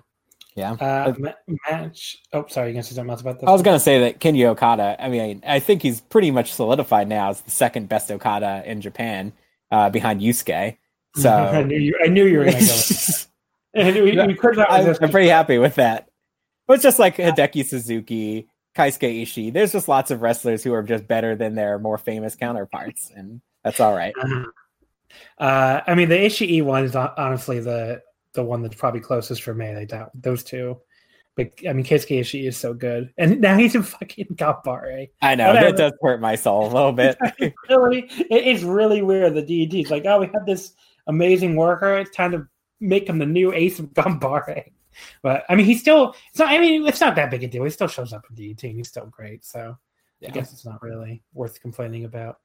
Yeah. Uh, ma- match. Oh, sorry. You gonna say something else about this? I was gonna say that Kinya Okada. I mean, I think he's pretty much solidified now as the second best Okada in Japan, uh, behind Yusuke. <laughs> So I knew you. I knew you were gonna go. With I knew you, you could not I'm. I'm pretty happy with that. But it's just like Hideki Suzuki, Keisuke Ishii. There's just lots of wrestlers who are just better than their more famous counterparts, and that's all right. Uh, I mean, the Ishii one is honestly the the one that's probably closest for me. Like that, those two. But I mean, Keisuke Ishii is so good, and now he's in fucking Gambare. I know Whatever. that does hurt my soul a little bit. <laughs> really, it is really weird. The DDT is like, oh, we have this amazing worker. It's time to make him the new ace of Gambare. But I mean, he's still. It's not. I mean, it's not that big a deal. He still shows up in the team. he's still great. So Yeah. I guess it's not really worth complaining about.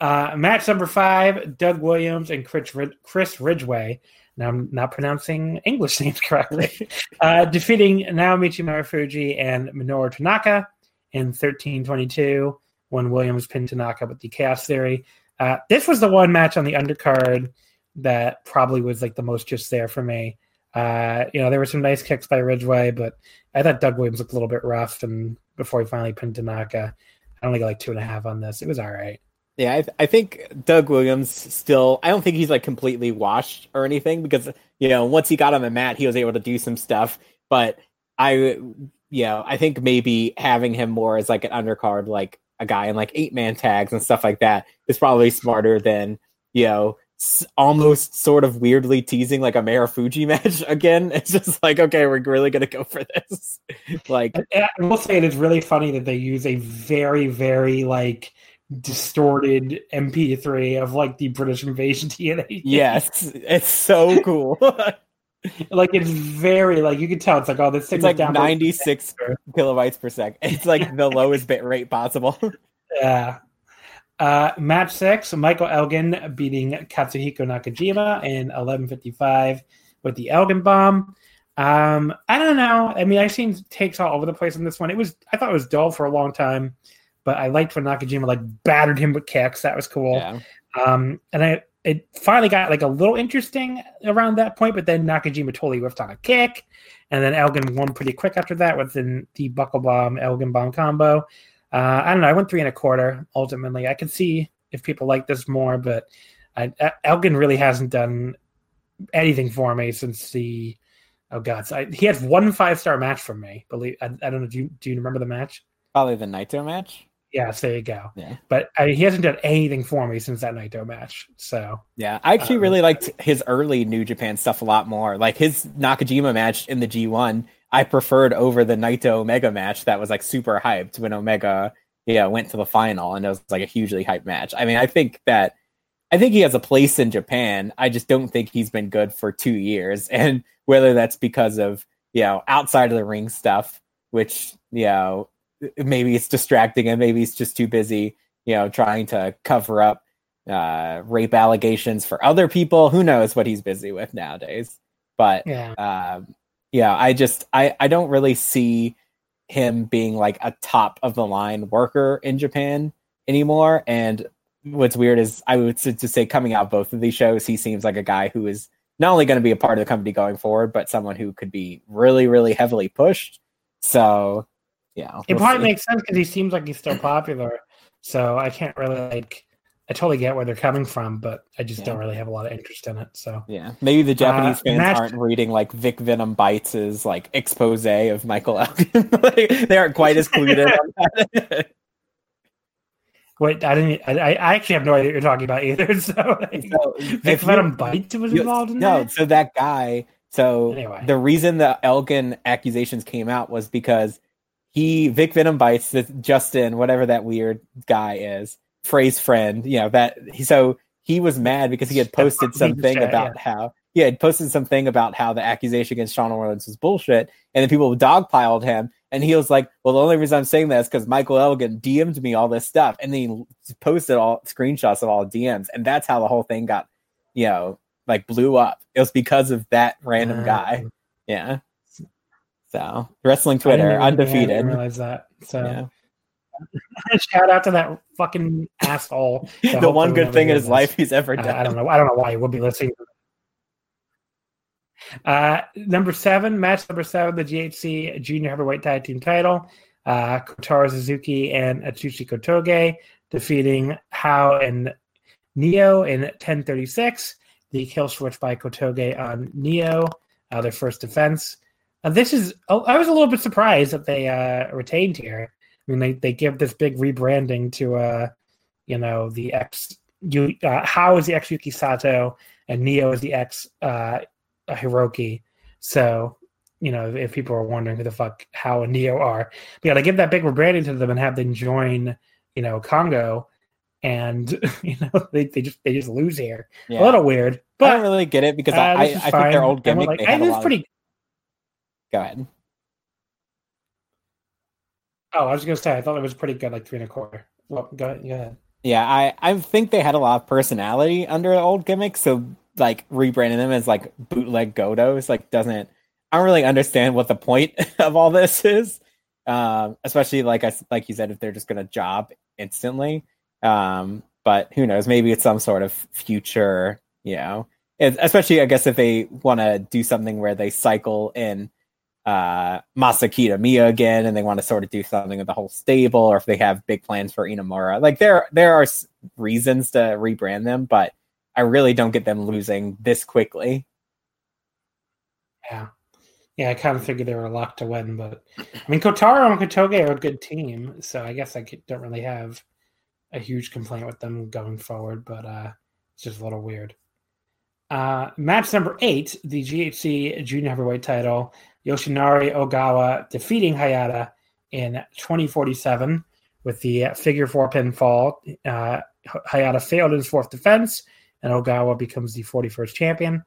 Uh, match number five: Doug Williams and Chris, Rid- Chris Ridgeway. Now I'm not pronouncing English <laughs> names correctly. <laughs> uh, defeating Naomichi Marufuji and Minoru Tanaka in 13-22 when Williams pinned Tanaka with the Chaos Theory. Uh, this was the one match on the undercard that probably was like the most just there for me. Uh, you know, there were some nice kicks by Ridgeway, but I thought Doug Williams looked a little bit rough, and before he finally pinned Tanaka, I only got like two and a half on this. It was all right. Yeah, I, th- I think Doug Williams still. I don't think he's like completely washed or anything because you know once he got on the mat, he was able to do some stuff. But I, you know, I think maybe having him more as like an undercard, like a guy in like eight man tags and stuff like that, is probably smarter than you know almost sort of weirdly teasing like a Marufuji <laughs> match again. It's just like, okay, we're really gonna go for this. <laughs> like, I will say it is really funny that they use a very, very like distorted MP3 of like the British invasion <laughs> DNA. Yes, it's so cool. like it's very like you can tell it's like oh this thing it's like 96 kilobytes per second. It's like the lowest bit rate possible. yeah. Uh, match six: Michael Elgin beating Katsuhiko Nakajima in 11:55 with the Elgin bomb. Um, I don't know. I mean, I've seen takes all over the place on this one. It was I thought it was dull for a long time, but I liked when Nakajima like battered him with kicks. That was cool. Yeah. Um, and I it finally got like a little interesting around that point, but then Nakajima totally whiffed on a kick, and then Elgin won pretty quick after that with the, the buckle bomb Elgin bomb combo. Uh, I don't know. I went three and a quarter ultimately. I could see if people like this more, but I, Elgin really hasn't done anything for me since the oh god, so I, he had one five star match from me. Believe I, I don't know. Do you do you remember the match? Probably the Naito match. Yes, there you go. Yeah. But I he hasn't done anything for me since that Naito match. So yeah, I actually um, really liked his early New Japan stuff a lot more. Like his Nakajima match in the G1, I preferred over the Naito Omega match that was like super hyped when Omega yeah went to the final and it was like a hugely hyped match. I mean, I think that I think he has a place in Japan. I just don't think he's been good for two years, <laughs> and whether that's because of you know outside of the ring stuff, which you know maybe it's distracting and maybe he's just too busy, you know, trying to cover up uh, rape allegations for other people. Who knows what he's busy with nowadays? But yeah, um, yeah, I just I I don't really see him being like a top of the line worker in Japan anymore. And what's weird is I would to say coming out both of these shows, he seems like a guy who is not only going to be a part of the company going forward, but someone who could be really, really heavily pushed. So yeah, we'll it probably see. makes sense because he seems like he's still popular. So I can't really like. I totally get where they're coming from, but I just yeah. don't really have a lot of interest in it. So yeah, maybe the Japanese uh, fans match- aren't reading like Vic Venom Bites' like expose of Michael Elgin. <laughs> like, they aren't quite as clued in. <laughs> Wait, I didn't. I, I, actually have no idea what you're talking about either. <laughs> So, like, so Vic Venom Bites was involved in no, that. No, so that guy. So anyway. the reason the Elgin accusations came out was because he Vic Venom bites Justin, whatever that weird guy is, Frey's friend. You know that he so he was mad because he had posted something about yeah. how he had posted something about how the accusation against Sean Rollins was bullshit, and then people dogpiled him, and he was like, "Well, the only reason I'm saying that is because Michael Elgin DM'd me all this stuff, and then he posted all screenshots of all DMs, and that's how the whole thing got, you know, like blew up. It was because of that random uh, guy. Yeah. So wrestling Twitter undefeated. I didn't realize that. So yeah. <laughs> shout out to that fucking asshole. the one good thing in his life he's ever done. I, I, don't know. I don't know why he would be listening. Uh, number seven, match number seven, the GHC Junior Heavyweight Tag Team Title. Uh, Kotaro Suzuki and Atsushi Kotoge defeating Hao and Nioh in 1036. The kill switch by Kotoge on Nioh, uh, their first defense. Uh, this is oh, I was a little bit surprised that they uh, retained here. I mean, they, they give this big rebranding to uh, you know the ex you uh, Hao is the ex Yuki Sato and Nioh is the ex uh, Hiroki. So you know if people are wondering who the fuck how and Nioh are, but yeah, they give that big rebranding to them and have them join you know Kongo, and <laughs> you know they, they just they just lose here. Yeah. A little weird, but I don't really get it because uh, I, I, I think their old gimmick. Like, they it's pretty. Go ahead. Oh, I was gonna say I thought it was pretty good, like three and a quarter. Well, go ahead. Yeah, I I think they had a lot of personality under the old gimmick, so like rebranding them as like bootleg Gotos like doesn't. I don't really understand what the point <laughs> of all this is, um, especially like I like you said if they're just gonna job instantly. Um, but who knows? Maybe it's some sort of future, you know. especially, I guess if they want to do something where they cycle in uh Masa Kitamiya again, and they want to sort of do something with the whole stable, or if they have big plans for Inamura. Like there, there are reasons to rebrand them, but I really don't get them losing this quickly. Yeah, yeah, I kind of figured they were locked to win, but I mean, Kotaro and Kotoge are a good team, so I guess I don't really have a huge complaint with them going forward, but uh, it's just a little weird. Uh, match number eight, the GHC Junior Heavyweight title. Yoshinari Ogawa defeating Hayata in 2047 with the figure four pinfall. Uh, Hayata failed his fourth defense, and Ogawa becomes the 41st champion.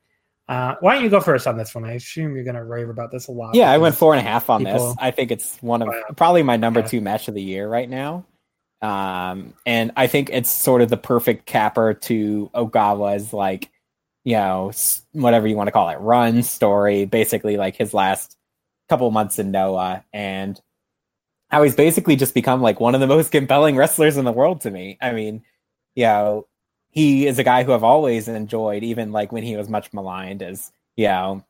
Uh, why don't you go first on this one? I assume you're going to rave about this a lot. Yeah, I went four and a half on people... this. I think it's one of probably my number yeah. two match of the year right now. Um, and I think it's sort of the perfect capper to Ogawa's like you know, whatever you want to call it, run story, basically like his last couple months in Noah, and how he's basically just become like one of the <laughs> most compelling wrestlers in the world to me. I mean, you know, he is a guy who I've always enjoyed, even like when he was much maligned as, you know,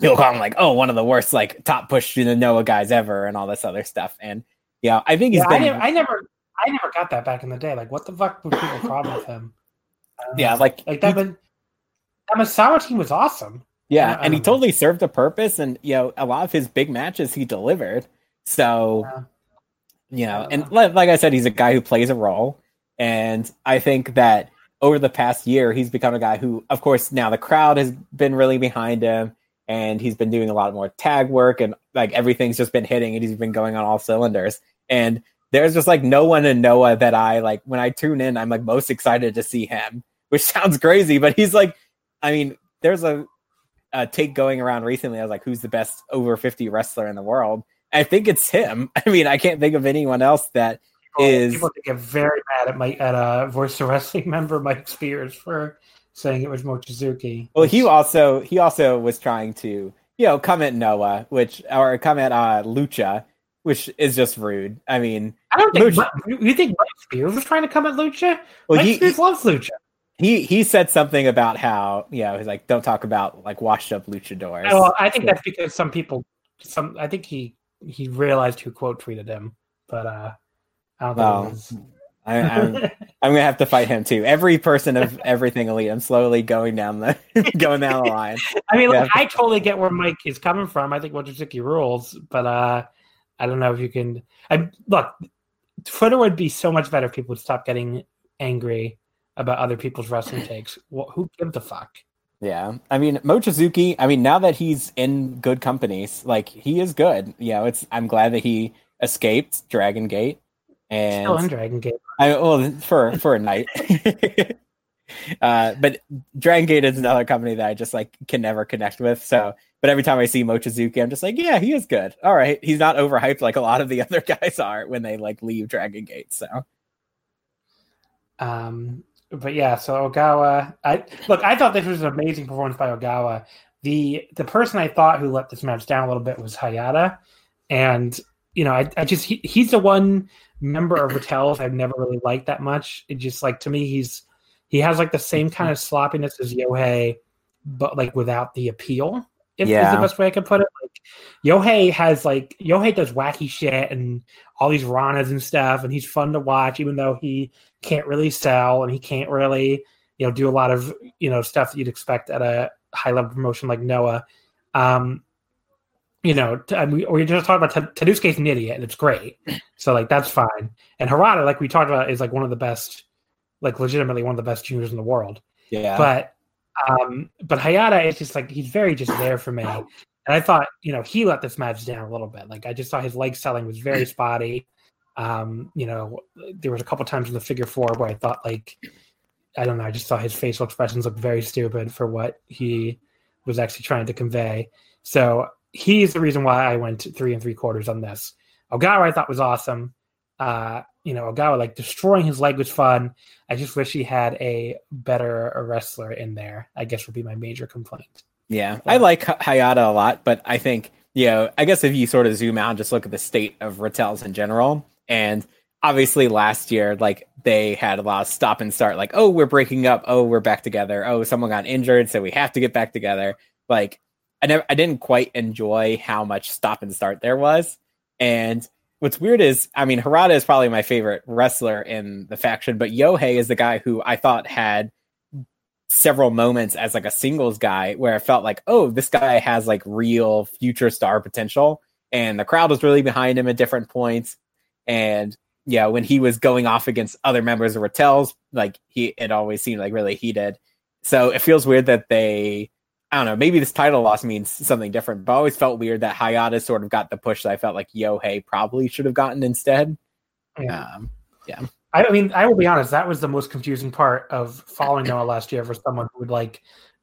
people call him like, oh, one of the worst like top push to the Noah guys ever and all this other stuff. And yeah, I think he's yeah, been. I, I, never, I never got that back in the day. Like, what the fuck would people problem with him? yeah, like like that. He, that Misawa team was awesome. Yeah, uh, and he know. totally served a purpose, and you know, a lot of his big matches he delivered. So, yeah. you know, and like, like I said, he's a guy who plays a role, and I think that over the past year, he's become a guy who, of course, now the crowd has been really behind him, and he's been doing a lot more tag work, and like everything's just been hitting, and he's been going on all cylinders. And there's just like no one in Noah that I like when I tune in, I'm like most excited to see him, which <laughs> sounds crazy, but he's like I mean, there's a, a take going around recently. I was like, who's the best over 50 wrestler in the world? I think it's him. <laughs> I mean, I can't think of anyone else that people, is. People get very mad at my at a Voice of Wrestling <laughs> member, Mike Spears, for saying it was Mochizuki. Well, he also he also was trying to you know come at Noah, which or come at uh, Lucha, which is just rude. I mean, I don't think Lucha, you think Mike Spears was trying to come at Lucha. Well, Mike he, Spears loves Lucha he he said something about how you know he's like don't talk about like washed up luchadors. Well, I think that's because some people some I think he he realized who quote tweeted him, but uh I don't well, was... I, am I'm, I'm <laughs> gonna have to fight him too. Every person of everything elite. I'm slowly going down the <laughs> going down the line. <laughs> I mean, yeah. I totally get where Mike is coming from. I think Mochizuki rules, but uh I don't know if you can. I look. Twitter would be so much better if people would stop getting angry about other people's wrestling <laughs> takes. Well, who gives a fuck? Yeah, I mean Mochizuki. I mean, now that he's in good companies, like he is good. You know, it's. I'm glad that he escaped Dragon Gate and still in Dragon Gate. I well for for a night. <laughs> uh, but Dragon Gate is another company that I just like can never connect with. So, but every time I see Mochizuki, I'm just like, yeah, he is good. All right, he's not overhyped like a lot of the <laughs> other guys are when they like leave Dragon Gate. So, um, but yeah, so Ogawa, I look, I thought this was an amazing performance by Ogawa. The the person I thought who let this match down a little bit was Hayata, and you know, I, I just he, he's the one member of Ratels I've never really liked that much. It just like to me, he's he has like the same kind of sloppiness as Yohei, but like without the appeal. If yeah. is the best way I could put it. Yohei has like Yohei does wacky shit and all these ranas and stuff, and he's fun to watch, even though he can't really sell and he can't really, you know, do a lot of you know stuff that you'd expect at a high level promotion like Noah. Um, you know, t- we, we just talked about T- Tadusuke's an idiot, and it's great. So like that's fine. And Harada, like we talked about, is like one of the best, like legitimately one of the best juniors in the world. Yeah. But um, but Hayata is just like he's very just there for me. And I thought, you know, he let this match down a little bit. Like I just thought his leg selling was very <clears throat> spotty. Um, you know, there was a couple times in the figure four where I thought like I don't know, I just saw his facial expressions look very stupid for what he was actually trying to convey. So he's the reason why I went three and three quarters on this. Ogawa I thought was awesome. uh, you know, Ogawa like destroying his leg was fun. I just wish he had a better wrestler in there. I guess would be my major complaint. Yeah, I like Hayata a lot, but I think you know, I guess if you sort of zoom out and just look at the state of Ratels in general, and obviously last year, like they had a lot of stop and start, like, oh, we're breaking up, oh, we're back together, oh, someone got injured, so we have to get back together. Like, I never, I didn't quite enjoy how much stop and start there was, and what's weird is, I mean, Harada is probably my favorite wrestler in the faction, but Yohei is the guy who I thought had several moments as like a singles guy where I felt like, oh, this guy has like real future star potential. And the crowd was really behind him at different points. And yeah, when he was going off against other members of Ratels, like he it always seemed like really heated. So it feels weird that they I don't know, maybe this title loss means something different, but I always felt weird that Hayata sort of got the push that I felt like Yohei probably should have gotten instead. Yeah. Um, yeah. I mean, I will be honest, that was the most confusing part of following Noah last year for someone who would like,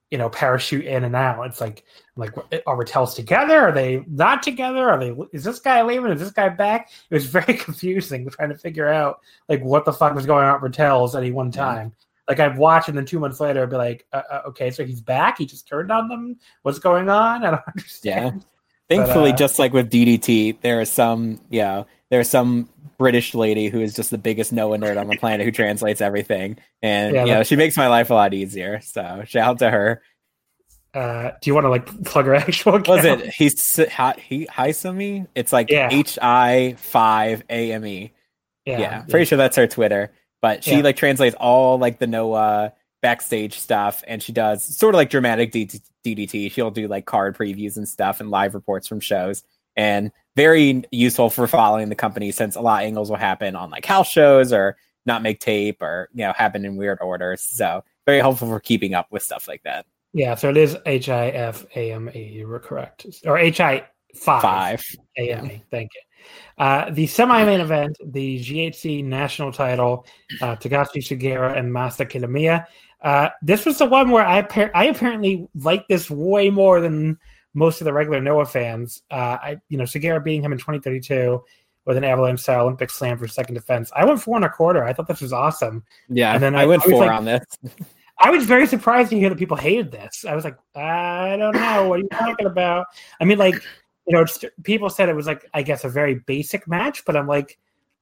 you know, parachute in and out. It's like, like, are Ratels together? Are they not together? Are they, is this guy leaving? Is this guy back? It was <laughs> very confusing trying to figure out like what the fuck was going on with Ratels at any one time. Yeah like I've watched, and then two months later I'd be like, uh, uh, okay, so he's back. He just turned on them. What's going on? <laughs> I don't understand. Yeah. Thankfully, but, uh, just like with DDT, there is some, yeah, there's some British lady who is just the biggest Noah nerd on the planet who translates everything, and yeah, you know she makes my life a lot easier. So shout out to her. Uh, do you want to like <laughs> plug her actual? Account? Was it he's he Hisame? It's like H I five A M E. Yeah, yeah, pretty sure that's her Twitter. But she yeah. like translates all like the Noah backstage stuff, and she does sort of like dramatic DDT. She'll do like card previews and stuff and live reports from shows, and very useful for following the company since a lot of angles will happen on like house shows or not make tape or you know happen in weird orders. So very helpful for keeping up with stuff like that. Yeah, so it is H I F A M A. You were correct, or H I five. A M A. Thank you. Uh, the semi-main event, the GHC national title, uh, Takashi Sugiura and Masa Kitamiya. Uh, this was the one where I I apparently like this way more than most of the regular Noah fans. Uh, I you know Sugiura beating him in 2032 with an avalanche style Olympic slam for second defense. I went four and a quarter. I thought this was awesome. Yeah, and then I, I went I four like, on this. I was very surprised to hear that people hated this. I was like, I don't know what are you talking about. I mean, like you know, people said it was like I guess a very basic match, but I'm like,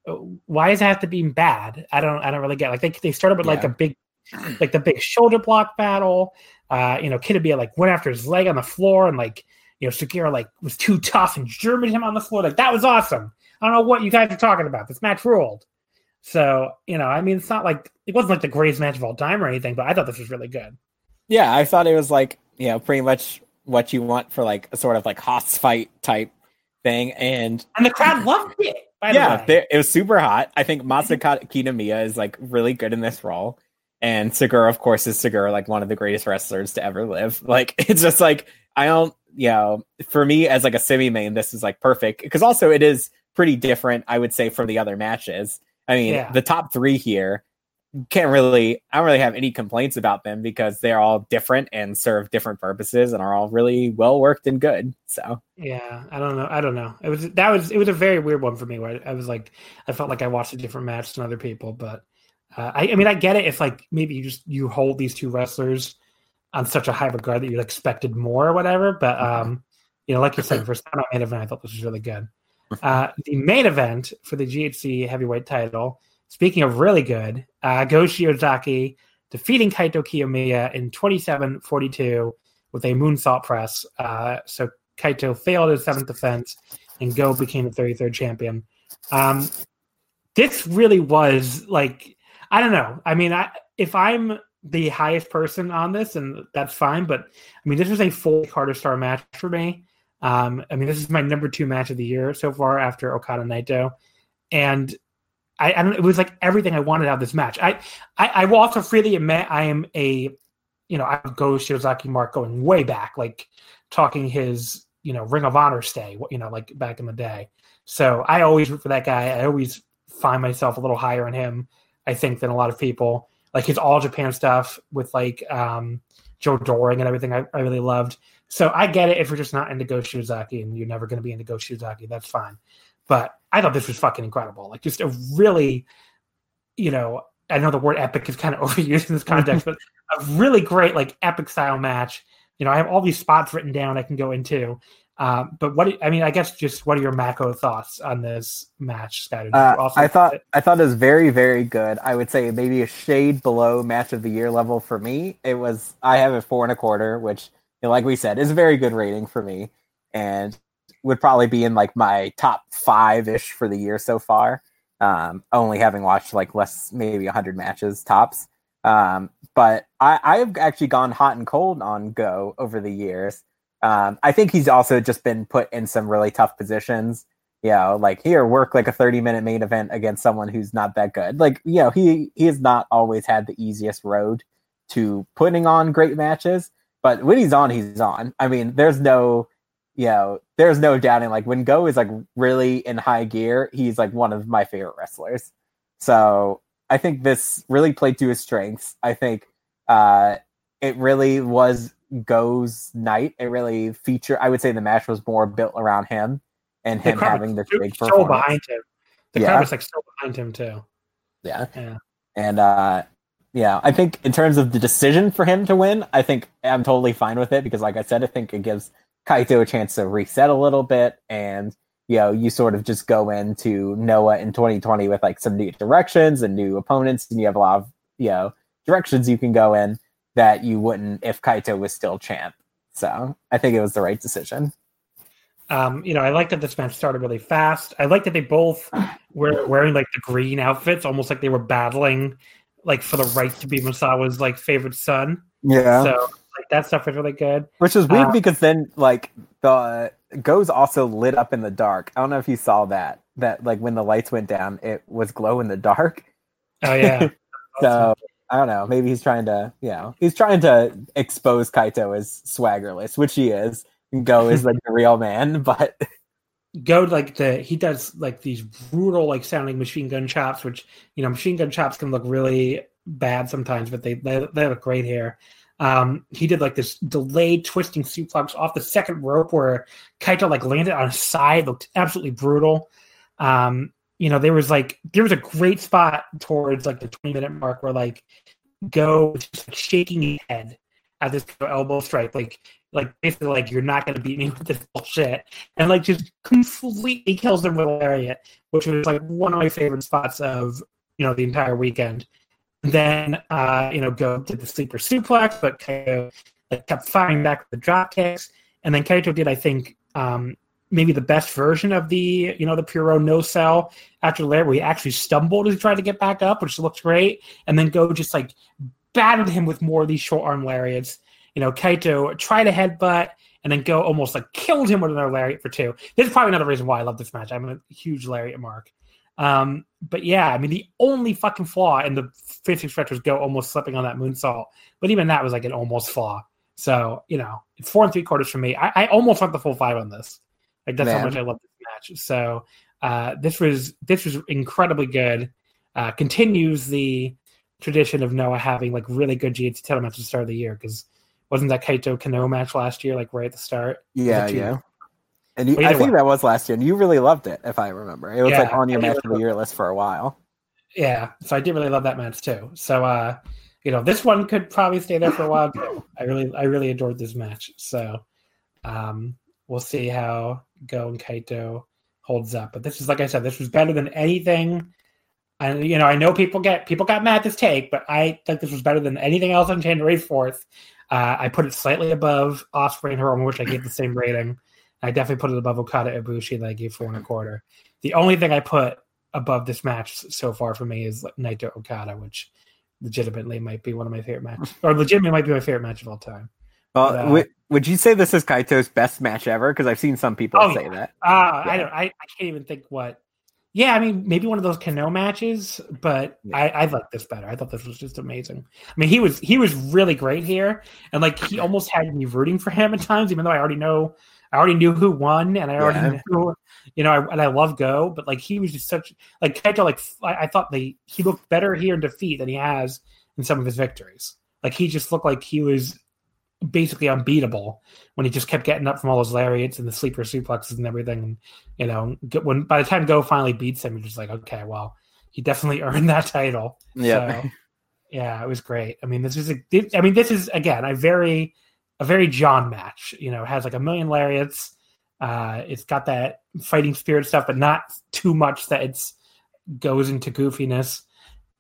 oh, why does it have to be bad? I don't I don't really get. Like they they started with yeah. like a big <clears throat> like the big shoulder block battle. Uh, you know, Kitamiya like went after his leg on the floor and like you know Sugiura like was too tough and Germaned him on the floor. Like that was awesome. I don't know what you guys are talking about. This match ruled. So you know, I mean, it's not like it wasn't like the greatest match of all time or anything, but I thought this was really good. Yeah, I thought it was like you know pretty much what you want for like a sort of like Haas fight type thing, and and the crowd loved it. yeah, it was super hot. I think <laughs> Masaka Kitamiya is like really good in this role, and Sugiura, of course, is Sugiura, like one of the greatest wrestlers to ever live. <laughs> Like it's just like I don't, you know, for me as like a semi main, this is like perfect because also it is pretty different, I would say, from the other matches. I mean, yeah. the top three here can't really I don't really have any complaints about them because they're all different and serve different purposes and are all really well worked and good. So yeah, I don't know. I don't know. It was that was it was a very weird one for me where I was like I felt like I watched a different match than other people, but uh, I, I mean I get it if like maybe you just you hold these two wrestlers on such a high regard that you expected more or whatever. But mm-hmm. um, you know, like you said, for a main event, I thought this was really good. Uh, the main event for the GHC heavyweight title Speaking of really good, uh, Go Shiozaki defeating Kaito Kiyomiya in 27-42 with a moonsault press. Uh, so Kaito failed his seventh defense, and Go became the 33rd champion. Um, this really was like I don't know. I mean, I, if I'm the highest person on this, and that's fine. But I mean, this was a full Carter Star match for me. Um, I mean, this is my number two match of the year so far after Okada Naito, and I, I, don't. It was like everything I wanted out of this match. I, I, I will also freely admit I am a, you know, I go Shiozaki Mark going way back, like talking his, you know, Ring of Honor stay, you know, like back in the day. So I always root for that guy. I always find myself a little higher in him, I think, than a lot of people. Like his All Japan stuff with like um, Joe Doering and everything, I, I really loved. So I get it if you're just not into Go Shiozaki and you're never going to be into Go Shiozaki, that's fine. But I thought this was fucking incredible. Like just a really, you know, I know the word epic is kind of <laughs> overused in this context, but a really great like epic style match. You know, I have all these spots written down I can go into. Um, but what I mean, I guess just what are your Mako thoughts on this match, Scott? Uh, I thought I thought it was very very good. I would say maybe a shade below match of the year level for me. It was I have a four and a quarter, which you know, like we said is a very good rating for me, and would probably be in like my top five ish for the year so far. Um, only having watched like less maybe hundred matches tops. Um, but I, I've actually gone hot and cold on Go over the years. Um, I think he's also just been put in some really tough positions. You know, like here, work like a 30 minute main event against someone who's not that good. Like, you know, he he has not always had the easiest road to putting on great matches, but when he's on, he's on. I mean, there's no, you know, there's no doubting. Like when Go is like really in high gear, he's like one of my favorite wrestlers. So I think this really played to his strengths. I think uh, it really was Go's night. It really featured. I would say the match was more built around him and him having the big so behind him. The yeah. crowd was like so behind him too. Yeah. Yeah. And uh, yeah, I think in terms of the decision for him to win, I think I'm totally fine with it because, like I said, I think it gives Kaito a chance to reset a little bit and you know, you sort of just go into Noah in 2020 with like some new directions and new opponents, and you have a lot of, you know, directions you can go in that you wouldn't if Kaito was still champ. So I think it was the right decision. Um, you know, I like that this match started really fast. I like that they both were wearing like the green outfits, almost like they were battling like for the right to be Misawa's like favorite son. Yeah. So like that stuff was really good. Which is weird uh, because then like the goes also lit up in the dark. I don't know if you saw that. That like when the lights went down, it was glow in the dark. Oh yeah. <laughs> so I don't know. Maybe he's trying to, you know, he's trying to expose Kaito as swaggerless, which he is. Go is like the real man, <laughs> but Go like the he does like these brutal like sounding machine gun chops, which you know machine gun chops can look really bad sometimes, but they they, they look great here. Um, he did like this delayed twisting suplex off the second rope where Kaito like landed on his side, looked absolutely brutal. Um, you know, there was like there was a great spot towards like the 20 minute mark where like Go just like, shaking his head at this elbow strike, like like basically like you're not gonna beat me with this bullshit, and like just completely kills him with a lariat, which was like one of my favorite spots of you know the entire weekend. Then uh, you know, go to the sleeper suplex, but Kaito like, kept firing back with the drop kicks. And then Kaito did, I think, um, maybe the best version of the you know the Puro no sell after Lair, where he actually stumbled as he tried to get back up, which looks great. And then Go just like battered him with more of these short arm lariats. You know, Kaito tried a headbutt and then Go almost like killed him with another lariat for two. This is probably another reason why I love this match. I'm a huge lariat mark. Um, but yeah, I mean, the only fucking flaw in the 50 stretch was go almost slipping on that moonsault. But even that was like an almost flaw. So, you know, it's four and three quarters for me. I, I almost went the full five on this. Like that's Man. how much I love this match. So uh, this was this was incredibly good. Uh, continues the tradition of Noah having like really good GHC title matches at the start of the year because wasn't that Kaito Kano match last year like right at the start? Yeah, yeah. And you, I think way. that was last year, and you really loved it, if I remember. It was yeah, like on your match of the year list for a while. Yeah, so I did really love that match too. So, uh, you know, this one could probably stay there for a while too. I really, I really adored this match. So, um, we'll see how Go and Kaito holds up. But this is, like I said, this was better than anything. And you know, I know people get people got mad at this take, but I think this was better than anything else on January fourth. Uh, I put it slightly above Ospreay and Hiromu, which I gave the same rating. I definitely put it above Okada Ibushi that I gave four and a quarter. The only thing I put above this match so far for me is Naito Okada, which legitimately might be one of my favorite matches, or legitimately might be my favorite match of all time. Well, but, uh, would, would you say this is Kaito's best match ever? Because I've seen some people oh, say yeah. that. Uh, yeah. I don't. I, I can't even think what. Yeah, I mean, maybe one of those Kano matches, but yeah. I, I like this better. I thought this was just amazing. I mean, he was he was really great here, and like he almost had me rooting for him at times, even though I already know I already knew who won, and I already knew, you know, I, and I love Go, but like he was just such like Kaito. Like I, I thought they he looked better here in defeat than he has in some of his victories. Like he just looked like he was basically unbeatable when he just kept getting up from all those lariats and the sleeper suplexes and everything. And you know, when by the time Go finally beats him, you're just like, okay, well, he definitely <laughs> earned that title. Yeah. So, yeah, it was great. I mean, this is a, I mean, this is again a very, a very John match. You know, it has like a million lariats. Uh, it's got that fighting spirit stuff, but not too much that it's goes into goofiness.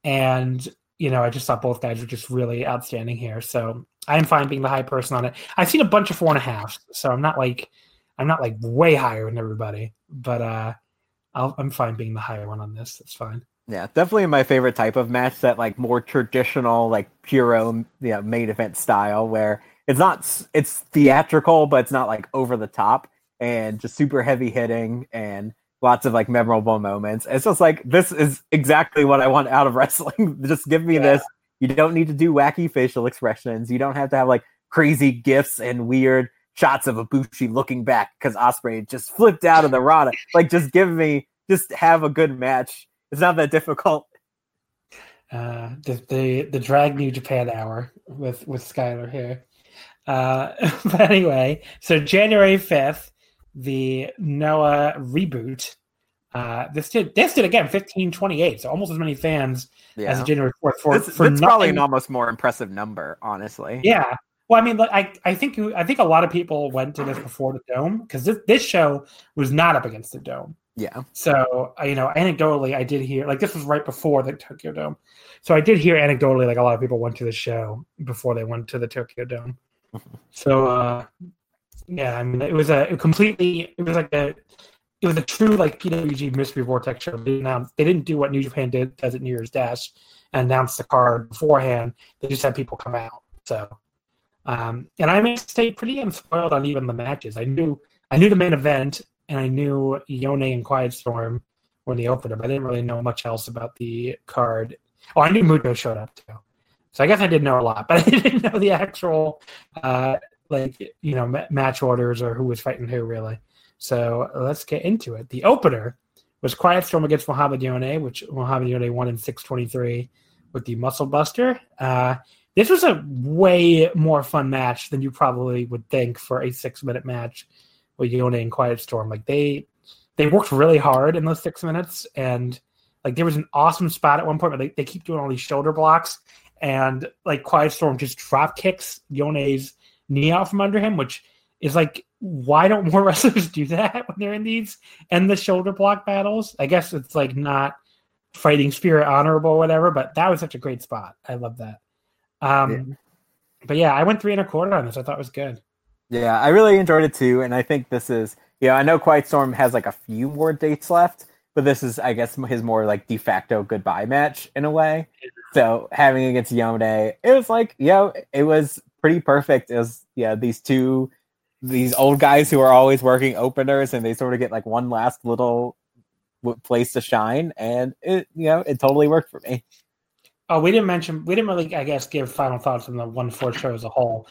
And you know, I just thought both guys were just really outstanding here. So I'm fine being the high person on it. I've seen a bunch of four and a half, so I'm not like I'm not like way higher than everybody, but uh, i am fine being the higher one on this. That's fine. Yeah, definitely my favorite type of match. That like more traditional, like puro, you know, main event style, where it's not it's theatrical, but it's not like over the top and just super heavy hitting and lots of like memorable moments. It's just like this is exactly what I want out of <laughs> wrestling. just give me yeah. this. You don't need to do wacky facial expressions. You don't have to have like crazy gifts and weird shots of Ibushi looking back because Ospreay just flipped out of the Rana. Like, just give me, just have a good match. It's not that difficult. Uh, the, the the drag New Japan hour with with Skylar here. Uh, <laughs> but anyway, so January fifth, the Noah reboot. Uh, this did this did again fifteen twenty eight, so almost as many fans yeah. as January fourth. For, this, for probably an almost more impressive number, honestly. Yeah, well, I mean, I I think I think a lot of people went to this before the dome because this this show was not up against the dome. Yeah. So you know, anecdotally, I did hear like this was right before the Tokyo Dome, so I did hear anecdotally like a lot of people went to the show before they went to the Tokyo Dome. <laughs> so uh, yeah, I mean, it was a it completely it was like a it was a true like PWG mystery vortex show. They, they didn't do what New Japan did does at New Year's Dash and announce the card beforehand. They just had people come out. So, um, and I may stay pretty unspoiled on even the matches. I knew I knew the main event and I knew Yone and Quiet Storm were the opener, but I didn't really know much else about the card. Oh, I knew Muto showed up too. So I guess I did know a lot, <laughs> but I didn't know the actual uh, like you know match orders or who was fighting who really. So let's get into it. The opener was Quiet Storm against Mohamed Yone, which Mohamed Yone won in 623 with the Muscle Buster. Uh, this was a way more fun match than you probably would think for a six minute match with Yone and Quiet Storm. Like they they worked really hard in those six minutes, and like there was an awesome spot at one point where they, they keep doing all these shoulder blocks, and like Quiet Storm just drop kicks Yone's knee out from under him, which is like why don't more <laughs> wrestlers do that when they're in these and the shoulder block battles? I guess it's like not fighting spirit honorable, whatever, but that was such a great spot. I love that. Um, yeah. But yeah, I went three and a quarter on this. I thought it was good. Yeah, I really enjoyed it too, and I think this is you know, I know Quiet Storm has like a few more dates left, but this is I guess his more like de facto goodbye match in a way. So having against Yone, it was like you know it was pretty perfect. It was yeah these two these old guys who are always working openers and they sort of get like one last little place to shine and it you know it totally worked for me. Oh we didn't mention we didn't really i guess give final thoughts on the one four show as a whole.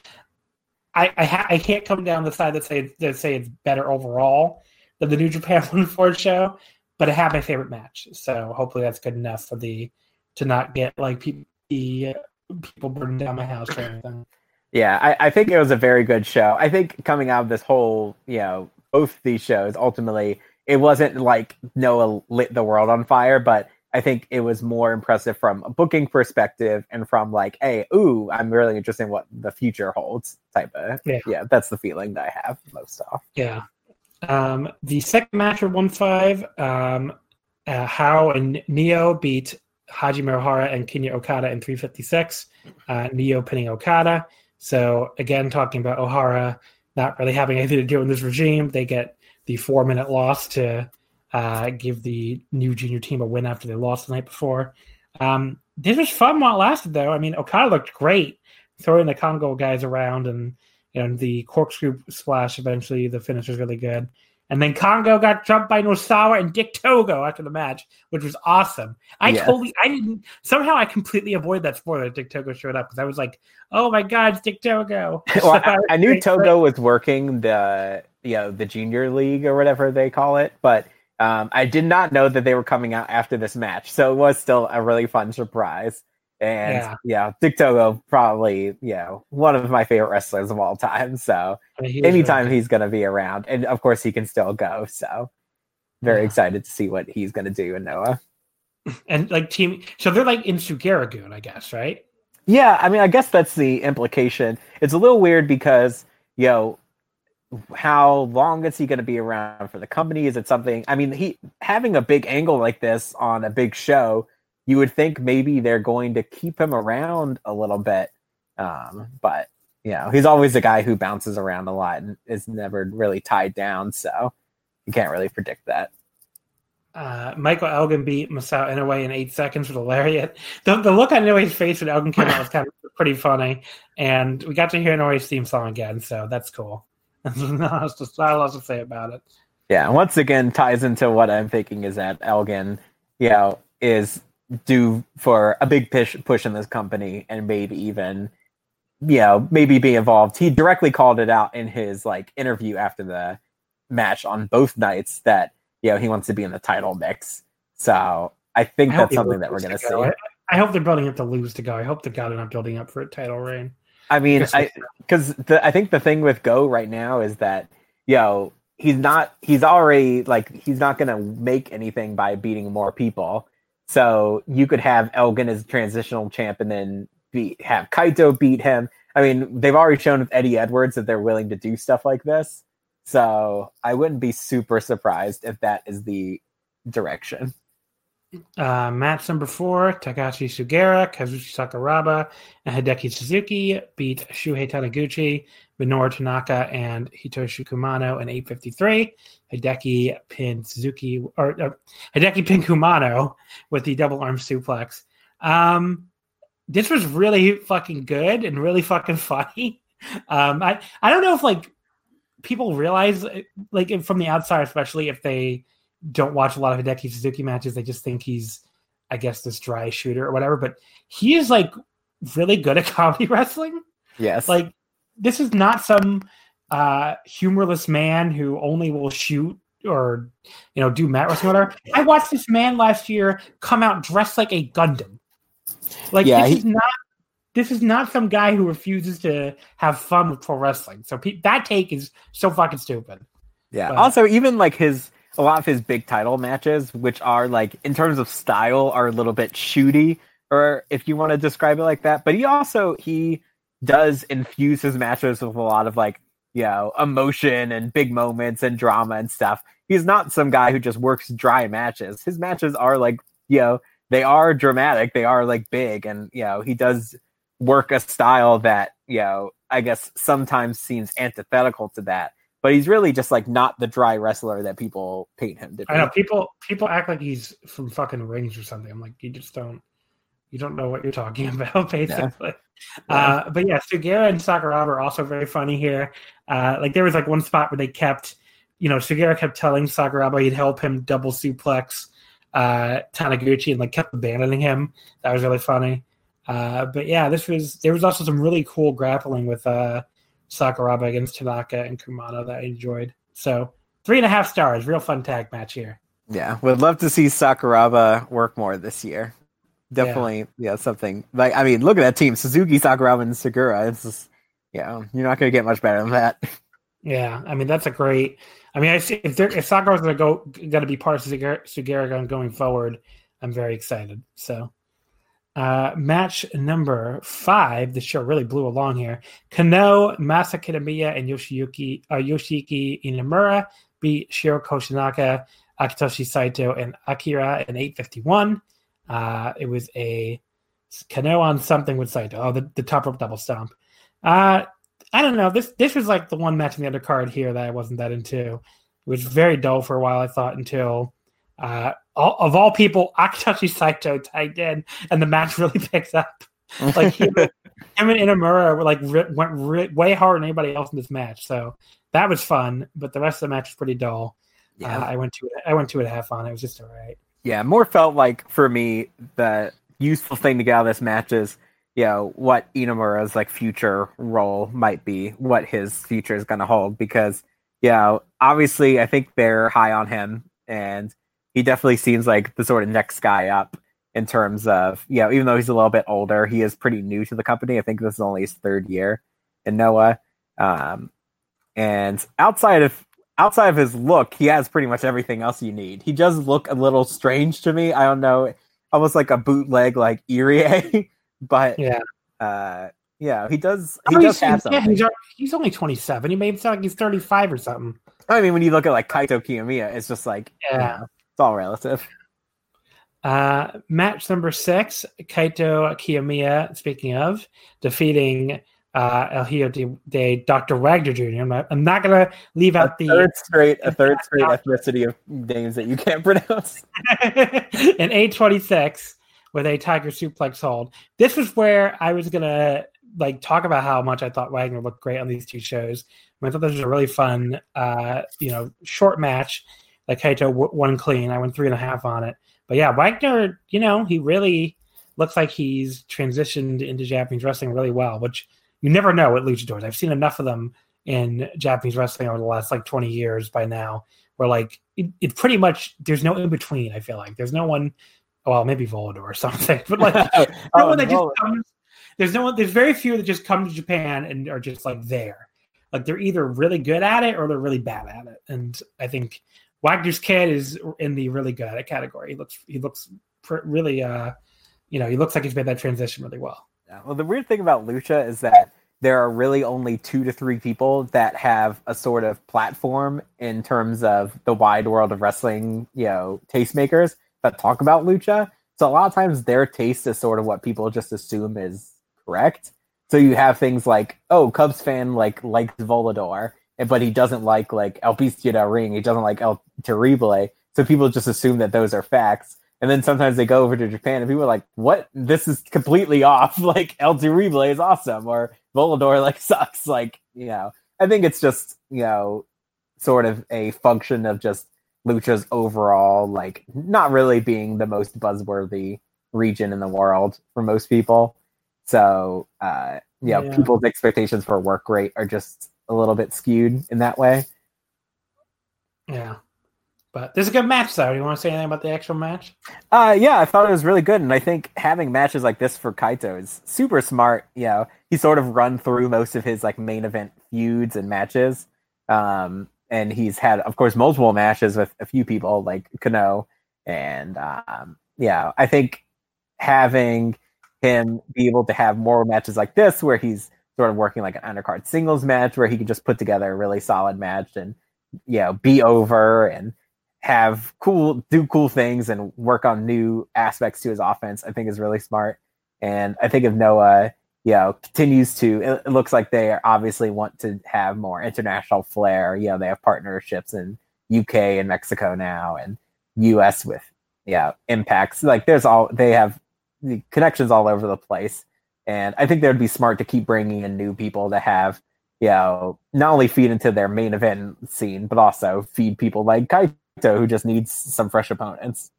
I I, ha- I can't come down the side that say that say it's better overall than the new japan <laughs> one four show but i have my favorite match so hopefully that's good enough for the to not get like people people burning down my house or anything yeah, I, I think it was a very good show. I think coming out of this whole, you know, both these shows, ultimately, it wasn't like Noah lit the world on fire, but I think it was more impressive from a booking perspective and from like, hey, ooh, I'm really interested in what the future holds type of. Yeah, yeah that's the feeling that I have most of. Yeah. Um, the second match of 1 5, um, uh, Hao and Nioh beat Hajime Ohara and Kinya Okada in 356. Uh, Nioh pinning Okada. So again, talking about Ohara not really having anything to do in this regime, they get the four minute loss to uh, give the new junior team a win after they lost the night before. Um, this was fun while it lasted, though. I mean, Okada looked great throwing the Kongo guys around, and you know the corkscrew splash. Eventually, the finish was really good. And then Kongo got jumped by Nosawa and Dick Togo after the match, which was awesome. I yeah. totally, I didn't, somehow I completely avoided that spoiler that Dick Togo showed up because I was like, oh my God, it's Dick Togo. <laughs> well, I, <laughs> I, knew Togo was working the, you know, the junior league or whatever they call it, but um, I did not know that they were coming out after this match. So it was still a really fun surprise. And Yeah. yeah, Dick Togo probably, you know, one of my favorite wrestlers of all time. So I mean, he was really anytime he's gonna be around. And of course he can still go. So very Yeah. excited to see what he's gonna do in Noah. and like team, so they're like in Sugiura-gun, I guess, right? Yeah, I mean, I guess that's the implication. It's a little weird because, you know, how long is he going to be around for the company? Is it something? I mean, he having a big angle like this on a big show, you would think maybe they're going to keep him around a little bit. Um, but you know, he's always a guy who bounces around a lot and is never really tied down, so you can't really predict that. Uh, Michael Elgin beat Masao Inoue in eight seconds with a lariat. The, the look on Inoue's face when Elgin came out was kind of pretty funny, and we got to hear Inoue's theme song again, so that's cool. <laughs> That's just all else to say about it. Yeah, once again ties into what I'm thinking is that Elgin, you know, is due for a big push push in this company and maybe even you know, maybe be involved. He directly called it out in his like interview after the match on both nights that you know he wants to be in the title mix. So I think I that's something that we're gonna to see. I, I hope they're building up to lose to go. I hope the God they're not building up for a title reign. I mean, I because the I think the thing with Go right now is that you know he's not he's already like he's not gonna make anything by beating more people. So you could have Elgin as transitional champ and then beat have Kaito beat him. I mean, they've already shown with Eddie Edwards that they're willing to do stuff like this. So I wouldn't be super surprised if that is the direction. Uh, match number four: Takashi Sugiura, Kazushi Sakuraba, and Hideki Suzuki beat Shuhei Taniguchi, Minoru Tanaka, and Hitoshi Kumano in 8:53. Hideki pinned Suzuki, or uh, Hideki pinned Kumano with the double arm suplex. Um, this was really fucking good and really fucking <laughs> funny. Um, I I don't know if like people realize like from the outside, especially if they don't watch a lot of Hideki Suzuki matches. They just think he's, I guess, this dry shooter or whatever. But he is like really good at <laughs> comedy wrestling. Yes. Like this is not some uh humorless man who only will shoot or you know do mat wrestling or whatever. I watched this man last year come out dressed like a Gundam. Like Yeah, this he- is not this is not some guy who refuses to have fun with pro wrestling. So pe- that take is so fucking stupid. Yeah. But- also, even like his a lot of his big title matches, which are like in terms of style, are a little bit shooty, or if you want to describe it like that. But he also he does infuse his matches with a lot of like you know emotion and big moments and drama and stuff. He's not some guy who just works dry matches. His matches are like you know they are dramatic, they are like big, and you know he does work a style that you know I guess sometimes seems antithetical to that but he's really just like not the dry wrestler that people paint him to be. I know people people act like he's from fucking rings or something. I'm like, you just don't you don't know what you're talking <laughs> about, basically. Uh, but yeah, Sugiura and Sakuraba are also very funny here. Uh, like there was like one spot where they kept, you know, Sugiura kept telling Sakuraba he'd help him double suplex uh, Taniguchi and like kept abandoning him. That was really funny. Uh, but yeah, this was there was also some really cool grappling with uh, Sakuraba against Tanaka and Kumano that I enjoyed. So three and a half stars, real fun tag match here. Yeah, would love to see Sakuraba work more this year. Definitely, yeah, something like I mean, look at that team: Suzuki, Sakuraba, and Sugiura. It's just, yeah, you're not going to get much better than that. <laughs> Yeah, I mean that's a great. I mean, I see if they're, if Sakura's going to go going to be part of Sugiura, Sugiura going forward, I'm very excited. So, uh, match number five. The show really blew along here. Kano, Masa Kitamiya, and Yoshiyuki uh, Yoshiki Inamura beat Shiro Koshinaka, Akitoshi Saito, and Akira in 851. Uh, it was a Kano on something with Saito. Oh, the, the top rope double stomp. Uh, I don't know. This this was like the one match in the undercard here that I wasn't that into. It was very dull for a while, I thought, until uh, all, of all people, <laughs> Akitoshi Saito tagged in, and the match <laughs> really picks up. Like him, <laughs> him and Inamura were like went way harder than anybody else in this match. So that was fun, but the rest of the match was pretty dull. Uh, I went to it. I went to it half on. It was just all right. Yeah, more felt like for me the useful thing to get out of this match is you know what Inamura's like future role might be, what his future is going to hold. Because you know, obviously, I think they're high on him, and he definitely seems like the sort of next guy up in terms of you know even though he's a little bit older, he is pretty new to the company. I think this is only his third year in Noah. Um, and outside of outside of his look, he has pretty much everything else you need. He does look a little strange to me. I don't know, almost like a bootleg like Irie, <laughs> but Yeah. uh, yeah, he does. He does he's, have something. yeah, he's, he's only 27. He made it sound like he's 35 or something. I mean, when you look at like Kaito Kiyomiya, it's just like you Yeah. know, it's all relative. Uh, match number six, Kaito Kiyomiya, speaking of, defeating uh, El Hijo de, de Dr. Wagner Jr. I'm not, I'm not going to leave A out the third straight, a third <laughs> straight ethnicity of names that you can't <laughs> pronounce. <laughs> in 826 with a tiger suplex hold. This was where I was gonna like talk about how much I thought Wagner looked great on these two shows. I thought this was a really fun, uh, you know, short match. Like Kaito w- won clean. I went three and a half on it. But yeah, Wagner, you know, he really looks like he's transitioned into Japanese wrestling really well, which you never know with luchadors. I've seen enough of them in Japanese wrestling over the last like 20 years by now, where like it, it pretty much there's no in between. I feel like there's no one. Well, maybe Volador or <laughs> something, but like <laughs> no Oh, one that just comes. There's no one. There's very few that just come to Japan and are just like there. Like they're either really good at it or they're really bad at it. And I think Wagner's kid is in the really good at it category. He looks. He looks pr- really. uh You know, he looks like he's made that transition really well. Well, the weird thing about Lucha is that there are really only two to three people that have a sort of platform in terms of the wide world of wrestling, you know, tastemakers that talk about Lucha. So a lot of times their taste is sort of what people just assume is correct. So you have things like, oh, Cubs fan like likes Volador, but he doesn't like like El Bestia Ring. He doesn't like El Terrible. So people just assume that those are facts. And then sometimes they go over to Japan and people are like, what? This is completely off. <laughs> Like El Terrible is awesome or Volador like <laughs> sucks. Like, you know, I think it's just, you know, sort of a function of just Lucha's overall, like not really being the most buzzworthy region in the world for most people. So, uh, you know, Yeah. people's expectations for work rate are just a little bit skewed in that way. Yeah. But there's a good match though. You want to say anything about the actual match? Uh, yeah, I thought it was really good, and I think having matches like this for Kaito is super smart. You know, he sort of run through most of his like main event feuds and matches, um, and he's had, of course, multiple matches with a few people like Kano, and um, yeah, I think having him be able to have more matches like this, where he's sort of working like an undercard singles match, where he can just put together a really solid match and you know be over and have cool do cool things and work on new aspects to his offense i think is really smart. And i think if noah you know continues to it, it looks like they obviously want to have more international flair. You know they have partnerships in uk and mexico now and us with yeah impacts. Like there's all they have the connections all over the place. And i think they would be smart to keep bringing in new people to have you know not only feed into their main event scene but also feed people like Kaito who just needs some fresh opponents.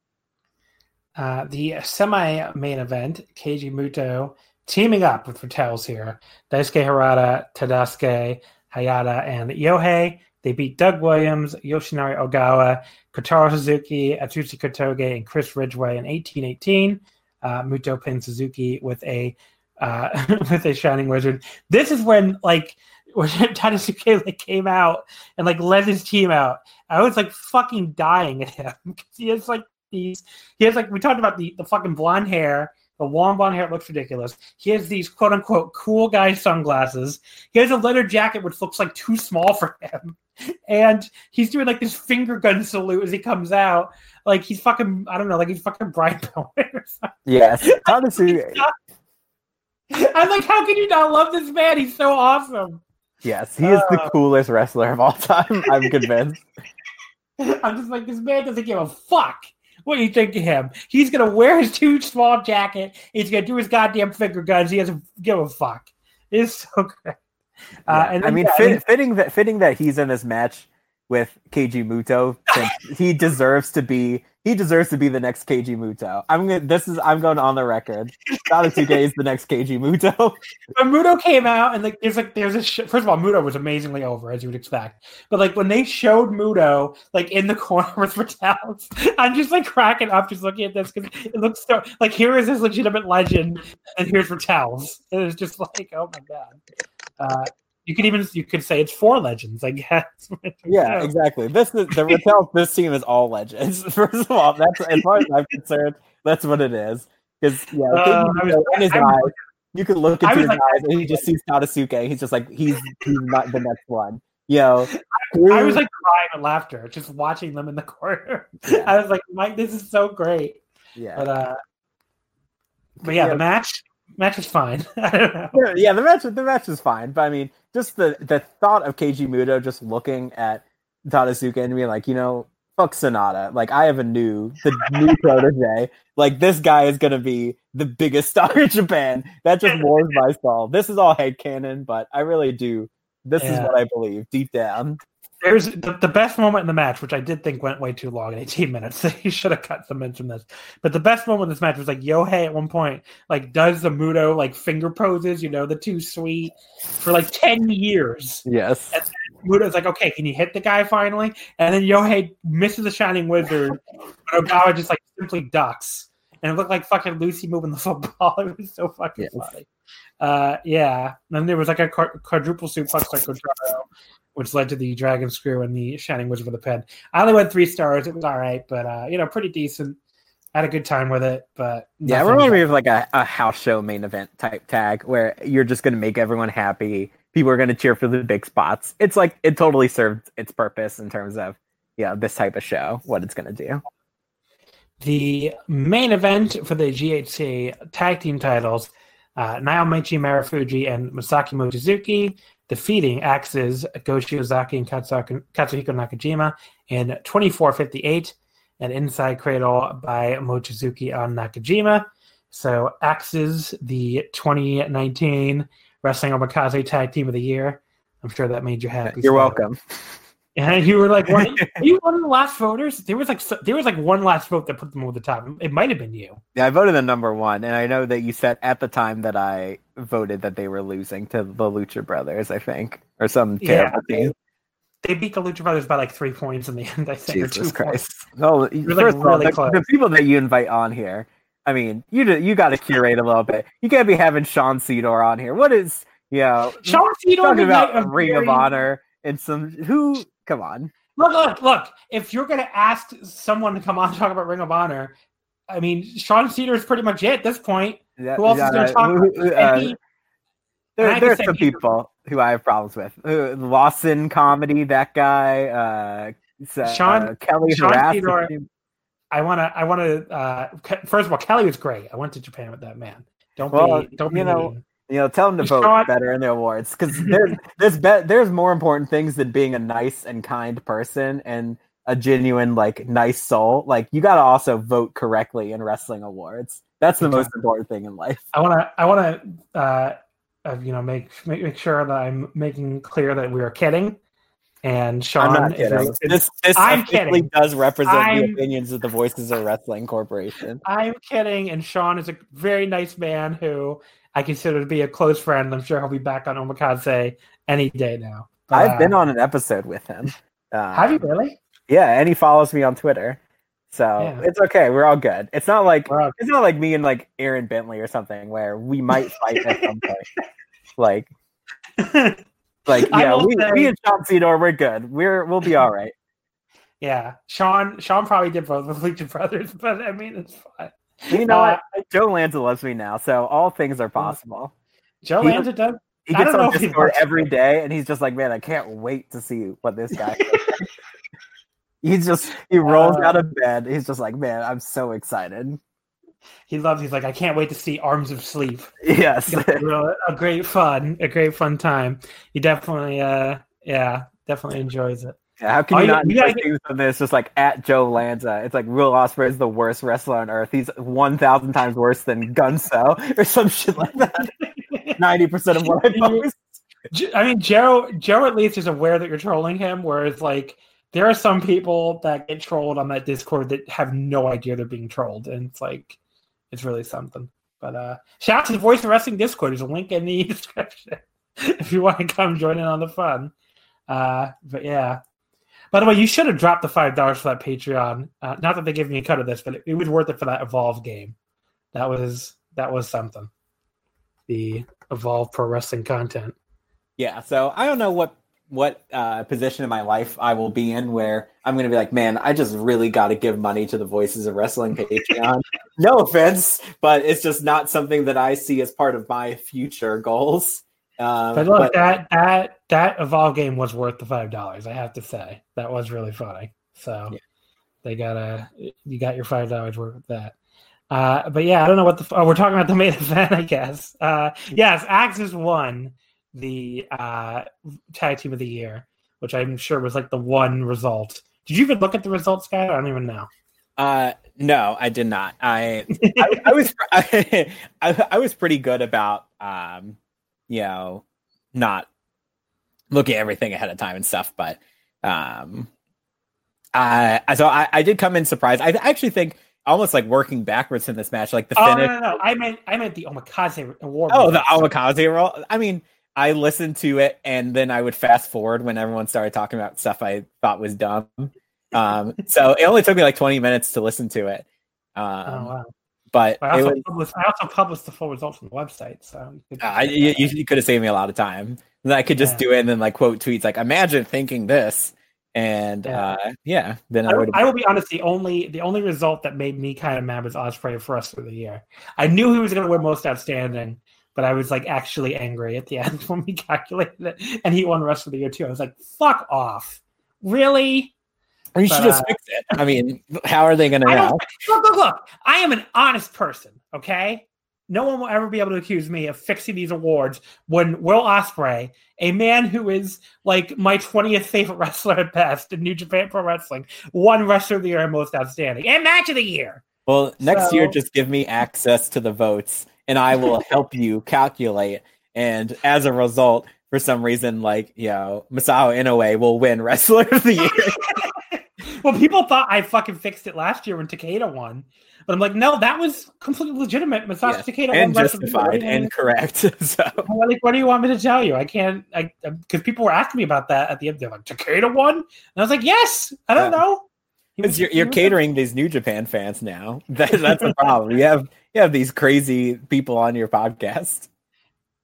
Uh, the semi main event, Keiji Muto teaming up with Ratels here. Daisuke Harada, Tadasuke Hayata, and Yohei. They beat Doug Williams, Yoshinari Ogawa, Kotaro Suzuki, Atsushi Kotoge, and Chris Ridgeway in 1818. Uh, Muto pinned Suzuki with a uh, <laughs> with a Shining Wizard. This is when like when <laughs> Tadasuke like came out and like led his team out. I was like fucking dying at him <laughs> because he has like these. He has like we talked about the the fucking blonde hair. The long blonde hair looks ridiculous. He has these quote unquote cool guy sunglasses. He has a leather jacket which looks like too small for him. <laughs> And he's doing like this finger gun salute as he comes out. Like he's fucking, I don't know, like he's fucking Brian or something. Yes, Tadasuke. I'm like, how can you not love this man? He's so awesome. Yes, he is the Uh. coolest wrestler of all time. I'm <laughs> convinced. I'm just like, this man doesn't give a fuck. What do you think of him? He's gonna wear his too small jacket. He's gonna do his goddamn finger guns. He doesn't give a fuck. It's so great. Uh, Yeah, and I mean, yeah, fit, fitting that fitting that he's in this match with Keiji Muto he deserves to be he deserves to be the next Keiji Muto. I'm gonna this is I'm going on the record. Daisuke is the next Keiji Muto. <laughs> But Muto came out and like there's like there's a sh- first of all Muto was amazingly over as you would expect, but like when they showed Muto like in the corner with Ratels, <laughs> I'm just like cracking up just looking at this because it looks so like here is this legitimate legend and here's Ratels. It was just like oh my god. Uh, you could even you could say it's four legends, I guess. <laughs> Yeah, exactly. This is the Ratel. <laughs> this team is all legends. <laughs> First of all, that's as far as I'm concerned, that's what it is. Because yeah, Uh, I was- in his I- eyes, you can look into his like- eyes and he just sees Tadasuke. He's just like he's he's not the next one. Yo, I was like crying with laughter just watching them in the corner. Yeah. I was like, Mike, this is so great. yeah. But uh but yeah, Yeah. the match match was fine. <laughs> I don't know. Yeah, yeah, the match the match is fine, but I mean, just the the thought of Keiji Muto just looking at Tadasuke and being like, you know, fuck Sonata. Like I have a new the new <laughs> protege. Like this guy is gonna be the biggest <laughs> star in Japan. That just warms my soul. This is all headcanon, but I really do. This is what I believe deep down. There's the, the best moment in the match, which I did think went way too long, 18 minutes. <laughs> They should have cut some in from this. But the best moment in this match was like Yohei at one point, like does the Muto like finger poses, you know, the two sweet for like 10 years. Yes. Muto's like, okay, can you hit the guy finally? And then Yohei misses the Shining Wizard, but Ogawa just like simply ducks. And it looked like fucking Lucy moving the <laughs> football. It was so fucking Yes. funny. Uh, yeah. And then there was like a quadruple suplex like Kojaro, which led to the Dragon Screw and the Shining Wizard with the pin. I only went three stars. It was all right, but uh, you know, pretty decent. had a good time with it, but Yeah, it reminded me of like a, a house show main event type tag where you're just going to make everyone happy. People are going to cheer for the big spots. It's like it totally served its purpose in terms of yeah this type of show, what it's going to do. the main event for the GHC tag team titles, uh, Naomichi Marufuji and Masaaki Mochizuki defeating AXIZ Go Shiozaki and Katsuhiko, Katsuhiko Nakajima in 24-58 and inside cradle by Mochizuki on Nakajima. So AXIZ, the 2019 Wrestling Omakase Tag Team of the Year. I'm sure that made you happy. You're Scott. welcome. <laughs> And you were like, are <laughs> you one of the last voters? There was like so- there was like one last vote that put them over the top. It might have been you. Yeah, I voted the number one, and I know that you said at the time that I voted that they were losing to the Lucha Brothers, I think, or some terrible Yeah. team. They beat the Lucha Brothers by like three points in the end. I think. Jesus Christ! No, like, first of all, the, the people that you invite on here, I mean, you do, you got to curate a little bit. You can't be having Sean Cedar on here. What is you know? Sean Cedar talking about about Ring of Honor and some who? Come on. Look, look, look. If you're going to ask someone to come on and talk about Ring of Honor, I mean, Sean Cedar is pretty much it at this point. Yeah, Who else is yeah, going to talk? who- who- And uh, he- there, and I some he- people who I have problems with. Uh, Lawson comedy, that guy. Uh, s- Sean- uh, Kelly Sean Cedar- I want to. I want to. Uh, first of all, Kelly was great. I went to Japan with that man. Don't Well, be. Don't be. know, mean. You know, tell them to vote Sean- better in the awards because <laughs> there's there's be- there's more important things than being a nice and kind person and a genuine like nice soul. Like you got to also vote correctly in wrestling awards. That's the most important thing in life. I want to. I want to. Uh, uh, you know, make, make make sure that I'm making clear that we are kidding. And Sean, I'm kidding. This this I'm officially kidding. does represent the I'm- opinions of the Voices of Wrestling Corporation. I'm kidding. And Sean is a very nice man who I consider to be a close friend. I'm sure he'll be back on Omakase any day now. I've Uh, been on an episode with him. Uh, <laughs> Have you really? Yeah, and he follows me on Twitter. So Yeah. it's okay. We're all good. It's not like it's not like me and like Aaron Bentley or something where we might fight at some <laughs> point. Like <laughs> like yeah, we, say- me and Sean Cedar, we're good. We're we'll be all right. yeah, Sean. Sean probably did both with Legion Brothers, but I mean, it's fine. You know Uh, what? Joe Lanza loves me now, so all things are possible. Joe He- Lanza does. He I gets don't on he Discord every day, and he's just like, man, I can't wait to see what this guy. does." <laughs> He's just he rolls Uh, out of bed. He's just like, man, I'm so excited. He loves. He's like, I can't wait to see Arms of Sleep. Yes. a a great fun, a great fun time. He definitely, uh, yeah, definitely enjoys it. Yeah, how can Oh, you you- not you things from this? Just like at Joe Lanza, it's like Will Ospreay is the worst wrestler on earth. He's one thousand times worse than Gunso or some shit like that. <laughs> Ninety percent of what I post. I mean, Joe. Joe at least is aware that you're trolling him, whereas like there are some people that get trolled on that Discord that have no idea they're being trolled, and it's like it's really something. But uh shout out to the Voice of Wrestling Discord. There's a link in the <laughs> description if you want to come join in on the fun. Uh, but yeah. By the way, you should have dropped the five dollars for that Patreon. Uh, not that they gave me a cut of this, but it, it was worth it for that Evolve game. That was that was something. The Evolve Pro Wrestling content. Yeah, so I don't know what what uh, position in my life I will be in where I'm going to be like, man, I just really got to give money to the Voices of Wrestling Patreon. <laughs> no offense, but it's just not something that I see as part of my future goals. Um, but look, but, that that that Evolve game was worth the five dollars. I have to say that was really funny. So yeah. they got a you got your five dollars worth of that. Uh, but yeah, I don't know what the oh, we're talking about the <laughs> main event, I guess. Uh, yes, AXIZ won the uh, tag team of the year, which I'm sure was like the one result. Did you even look at the results, guy? I don't even know. Uh, no, I did not. I I, I was <laughs> I, I, was pretty good about um, you know, not looking at everything ahead of time and stuff, but um, I so I, I did come in surprised. I actually think almost like working backwards in this match, like the oh, finish. No, no, no, I meant I meant the Omakase award. Oh, the Omakase roll. I mean, I listened to it and then I would fast forward when everyone started talking about stuff I thought was dumb. Um, so it only took me like 20 minutes to listen to it. <laughs> Um, oh, wow. But I also, was, published, I also, published, the full results on the website, so you could, uh, you, you, could have saved me a lot of time. And I could just yeah. do it and then like quote tweets like, "Imagine thinking this," and yeah, uh, yeah then I, I would. I will be honest. The only the only result that made me kind of mad was Ospreay for us for the year. I knew he was going to win Most Outstanding, but I was like actually angry at the <laughs> end when we calculated it, and he won rest of the year too. I was like, "Fuck off, really?" Or you but, should just uh, fix it. I mean, how are they going to know? <laughs> Look, look, look. I am an honest person. Okay, no one will ever be able to accuse me of fixing these awards when Will Ospreay, a man who is like my 20th favorite <laughs> wrestler at best in New Japan Pro Wrestling, won Wrestler of the Year and Most Outstanding and Match of the Year. Well, next so, year, just give me access to the votes and I will <laughs> help you calculate. And as a result, for some reason, like, you know, Masao Inoue will win Wrestler of the Year. Well, people thought I fucking fixed it last year when Takeda won. But I'm like, no, that was completely legitimate. Masashi yes. Takeda and justified and correct. <laughs> so, like, what do you want me to tell you? I can't, I because people were asking me about that at the end. They're like, Takeda won, and I was like, yes. I don't yeah. know. Because you're, you're catering these New Japan fans now. <laughs> That, that's the problem. You have you have these crazy people on your podcast.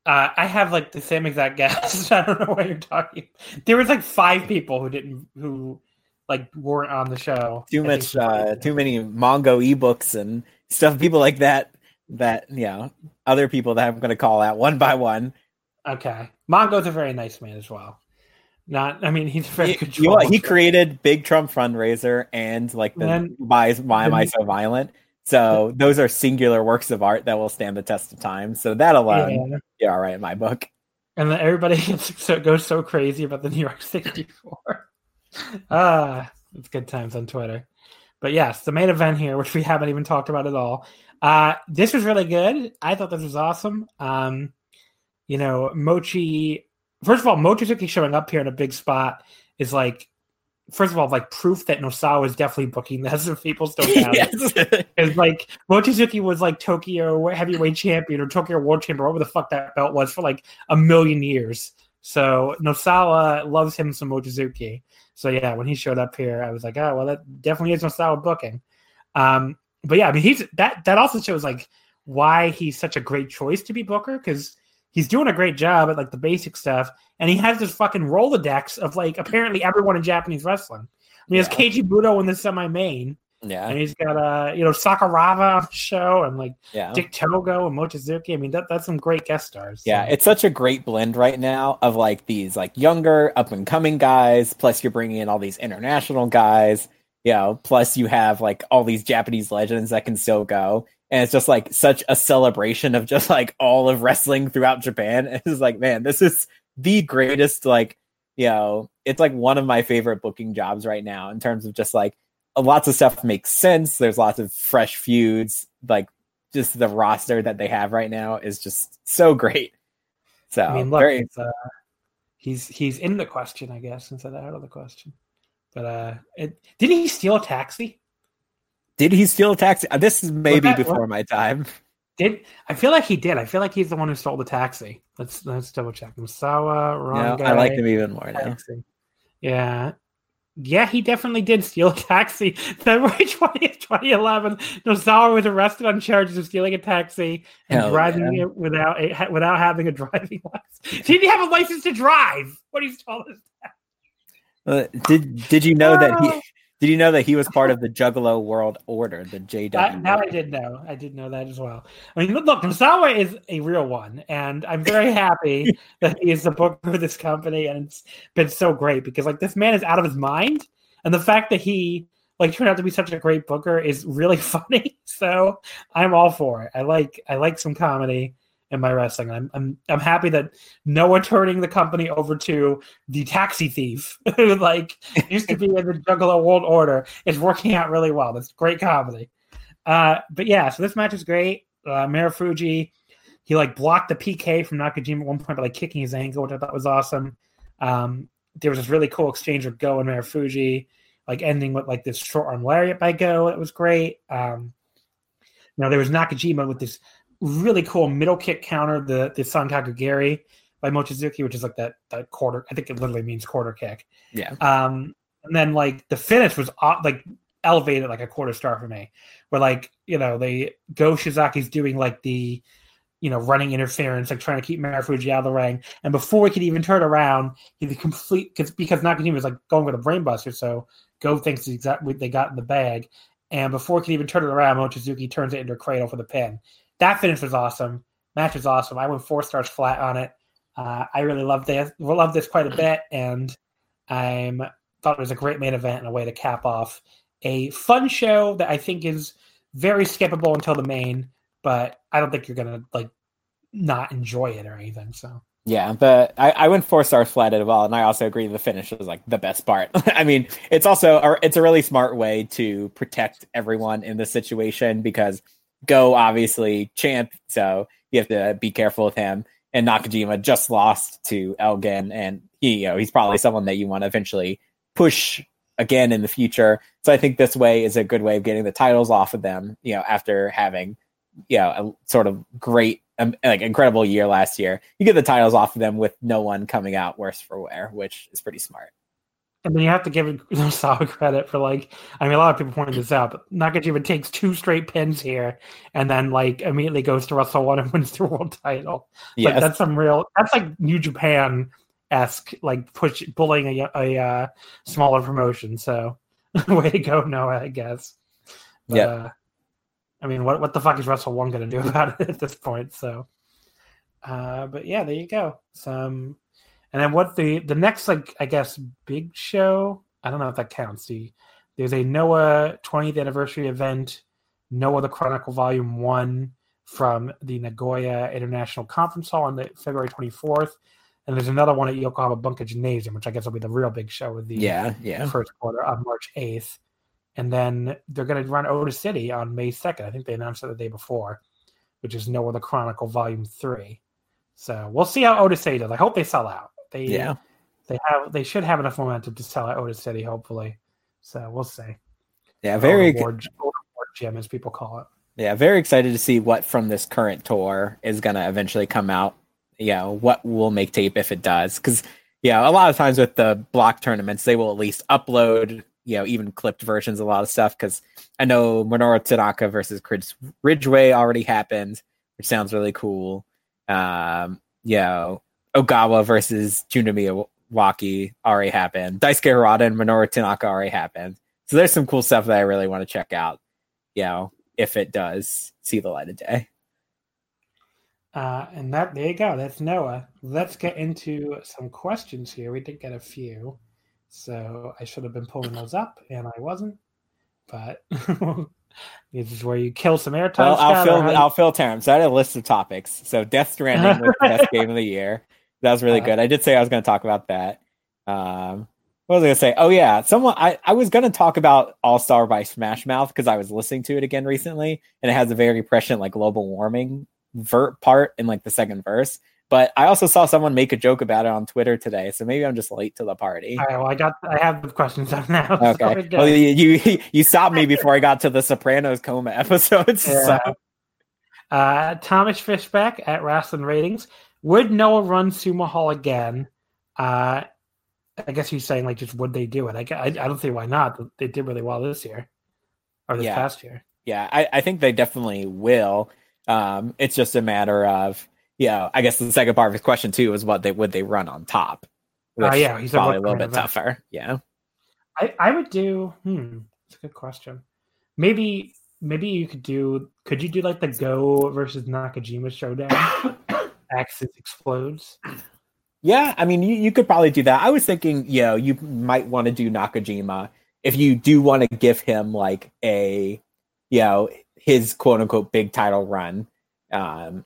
Uh, I have like the same exact <laughs> guest. I don't know what you're talking. There was like five people who didn't who like weren't on the show. Too much, uh, too many Mongo ebooks and stuff. People like that. That you know, other people that I'm going to call out one by one. Okay, Mongo's a very nice man as well. Not, I mean, he's very he, good. You know he created Big Trump fundraiser and like the and, why, why am I so violent? So those are singular works of art that will stand the test of time. So that alone, yeah, yeah all right in my book. And then everybody <laughs> gets so goes so crazy about the New York 64. <laughs> ah, it's good times on Twitter. But yes, the main event here, which we haven't even talked about at all. Uh, this was really good. I thought this was awesome. Um, you know, Mochi. First of all, Mochizuki showing up here in a big spot is like first of all, like proof that Nosawa is definitely booking this <laughs> if people still <laughs> doubt yes. it. It's like Mochizuki was like Tokyo heavyweight champion or Tokyo world champion, whatever the fuck that belt was for like a million years. So Nosawa loves him some Mochizuki. So yeah, when he showed up here, I was like, oh well, that definitely is Nosawa booking. Um, but yeah, I mean, he's that that also shows like why he's such a great choice to be Booker because he's doing a great job at like the basic stuff, and he has this fucking Rolodex of like apparently everyone in Japanese wrestling. I mean, yeah. has Keiji Muto in the semi main. Yeah. And he's got uh, you know, Sakuraba on the show and like yeah. Dick Togo and Mochizuki. I mean, that, that's some great guest stars. So. Yeah, it's such a great blend right now of like these like younger, up and coming guys, plus you're bringing in all these international guys, you know, plus you have like all these Japanese legends that can still go and it's just like such a celebration of just like all of wrestling throughout Japan. <laughs> It's like, man, this is the greatest, like, you know, it's like one of my favorite booking jobs right now in terms of just like lots of stuff makes sense. There's lots of fresh feuds, like just the roster that they have right now is just so great. So I mean, look, very... uh, he's he's in the question, I guess, instead of out of the question. But uh, it, did he steal a taxi? Did he steal a taxi? Uh, This is maybe that- before what- my time. Did I feel like he did? I feel like he's the one who stole the taxi. Let's let's double check. Nosawa, wrong No, guy. I like him even more now. Yeah. Yeah, he definitely did steal a taxi. <laughs> February <laughs> 20th, 2011, Nosawa was arrested on charges of stealing a taxi and Hell driving yeah. it without a, without having a driving <laughs> license. He didn't have a license to drive. What are you told us? Uh, did Did you know that he? Did you know that he was part of the <laughs> Juggalo World Order, the JW? That, that I did know. I did know that as well. I mean, look, Nosawa is a real one, and I'm very happy <laughs> that he is the booker of this company, and it's been so great because like this man is out of his mind, and the fact that he like turned out to be such a great booker is really <laughs> funny. So I'm all for it. I like I like some comedy in my wrestling. I'm I'm I'm happy that Noah turning the company over to the taxi thief <laughs> who like used to be in the Juggalo World Order is working out really well. That's great comedy. Uh, but yeah, so this match is great. Uh, Marufuji, he like blocked the PK from Nakajima at one point by like kicking his ankle, which I thought was awesome. Um, there was this really cool exchange with Go and Marufuji, like ending with like this short arm lariat by Go. It was great. Um, you know, there was Nakajima with this really cool middle kick counter, the the Sankaku Geri by Mochizuki, which is like that that quarter. I think it literally means quarter kick. Yeah. Um, and then like the finish was like elevated like a quarter star for me. Where like you know they go Shiozaki's doing like the you know running interference, like trying to keep Marufuji out of the ring, and before he could even turn around, he the complete because because Nakajima was like going with a brainbuster, so Go thinks exactly what they got in the bag, and before he could even turn it around, Mochizuki turns it into a cradle for the pin. That finish was awesome. Match was awesome. I went four stars flat on it. Uh, I really loved this. Loved this quite a <clears throat> bit, and I'm thought it was a great main event and a way to cap off a fun show that I think is very skippable until the main. But I don't think you're gonna like not enjoy it or anything. So Yeah, but I, I went four stars flat as well, and I also agree the finish was like the best part. <laughs> I mean, it's also a, it's a really smart way to protect everyone in this situation because Go obviously champ, so you have to be careful with him. And Nakajima just lost to Elgin, and he you know he's probably someone that you want to eventually push again in the future. So I think this way is a good way of getting the titles off of them. You know, after having you know a sort of great um, like incredible year last year. You get the titles off of them with no one coming out worse for wear, which is pretty smart. And then you have to give solid <laughs> credit for like I mean a lot of people pointed this out, but Nakajima takes two straight pins here and then like immediately goes to Wrestle One and <laughs> wins the world title. Like that's some real that's like New Japan esque like push bullying a, a uh, smaller promotion. So <laughs> way to go, Noah, I guess. But, Yeah. Uh, I mean, what what the fuck is Wrestle One going to do about it at this point? So, uh, but yeah, there you go. Some, and then what the the next like I guess big show. I don't know if that counts. The there's a Noah 20th anniversary event, Noah the Chronicle Volume One from the Nagoya International Conference Hall on the February 24th, and there's another one at Yokohama Bunka Gymnasium, which I guess will be the real big show of the yeah, yeah. first quarter on March 8th. And then they're going to run Otis City on May 2nd. I think they announced it the day before, which is Noah the Chronicle Volume 3. So we'll see how Otis City does. I hope they sell out. They Yeah. they have they should have enough momentum to sell out Otis City, hopefully. So we'll see. Yeah, very overboard gym, as people call it. yeah, very excited to see what from this current tour is gonna eventually come out. You know, what will make tape if it does. Cause yeah, a lot of times with the block tournaments, they will at least upload, you know, even clipped versions of a lot of stuff. Cause I know Minoru Tanaka versus Chris Ridgeway already happened, which sounds really cool. Um, you know, Ogawa versus Junta Miyawaki already happened. Daisuke Harada and Minoru Tanaka already happened. So there's some cool stuff that I really want to check out. You know, if it does see the light of day. Uh, and that there you go. That's Noah. Let's get into some questions here. We did get a few, so I should have been pulling those up, and I wasn't. But <laughs> this is where you kill some airtime. Well, I'll fill or how you- I'll fill terms. So I had a list of topics. So Death Stranding <laughs> was the best game of the year. That was really Uh, good. I did say I was going to talk about that. Um, what was I going to say? Oh yeah, someone I, I was going to talk about All Star by Smash Mouth because I was listening to it again recently, and it has a very prescient like global warming vert part in like the second verse. But I also saw someone make a joke about it on Twitter today, so maybe I'm just late to the party. All right, well, I got, I have the questions up now. <laughs> Okay. So. Well, you, you you stopped me before I got to the Sopranos coma <laughs> episodes. Yeah. So Uh, Thomas Fishback at Wrestling Ratings. Would Noah run Sumo Hall again? Uh, I guess he's saying like just would they do it? I, I, I don't see why not. They did really well this year or this Yeah. past year. yeah, I, I think they definitely will. Um, it's just a matter of yeah. I guess the second part of his question too is what they would they run on top. Uh, yeah, he's probably a little bit tougher. Yeah. I, I would do. Hmm, it's a good question. Maybe maybe you could do. Could you do like the Go versus Nakajima showdown? <coughs> AXIZ explodes. Yeah, I mean, you, you could probably do that. I was thinking, you know, you might want to do Nakajima if you do want to give him like a, you know, his quote unquote big title run. Um,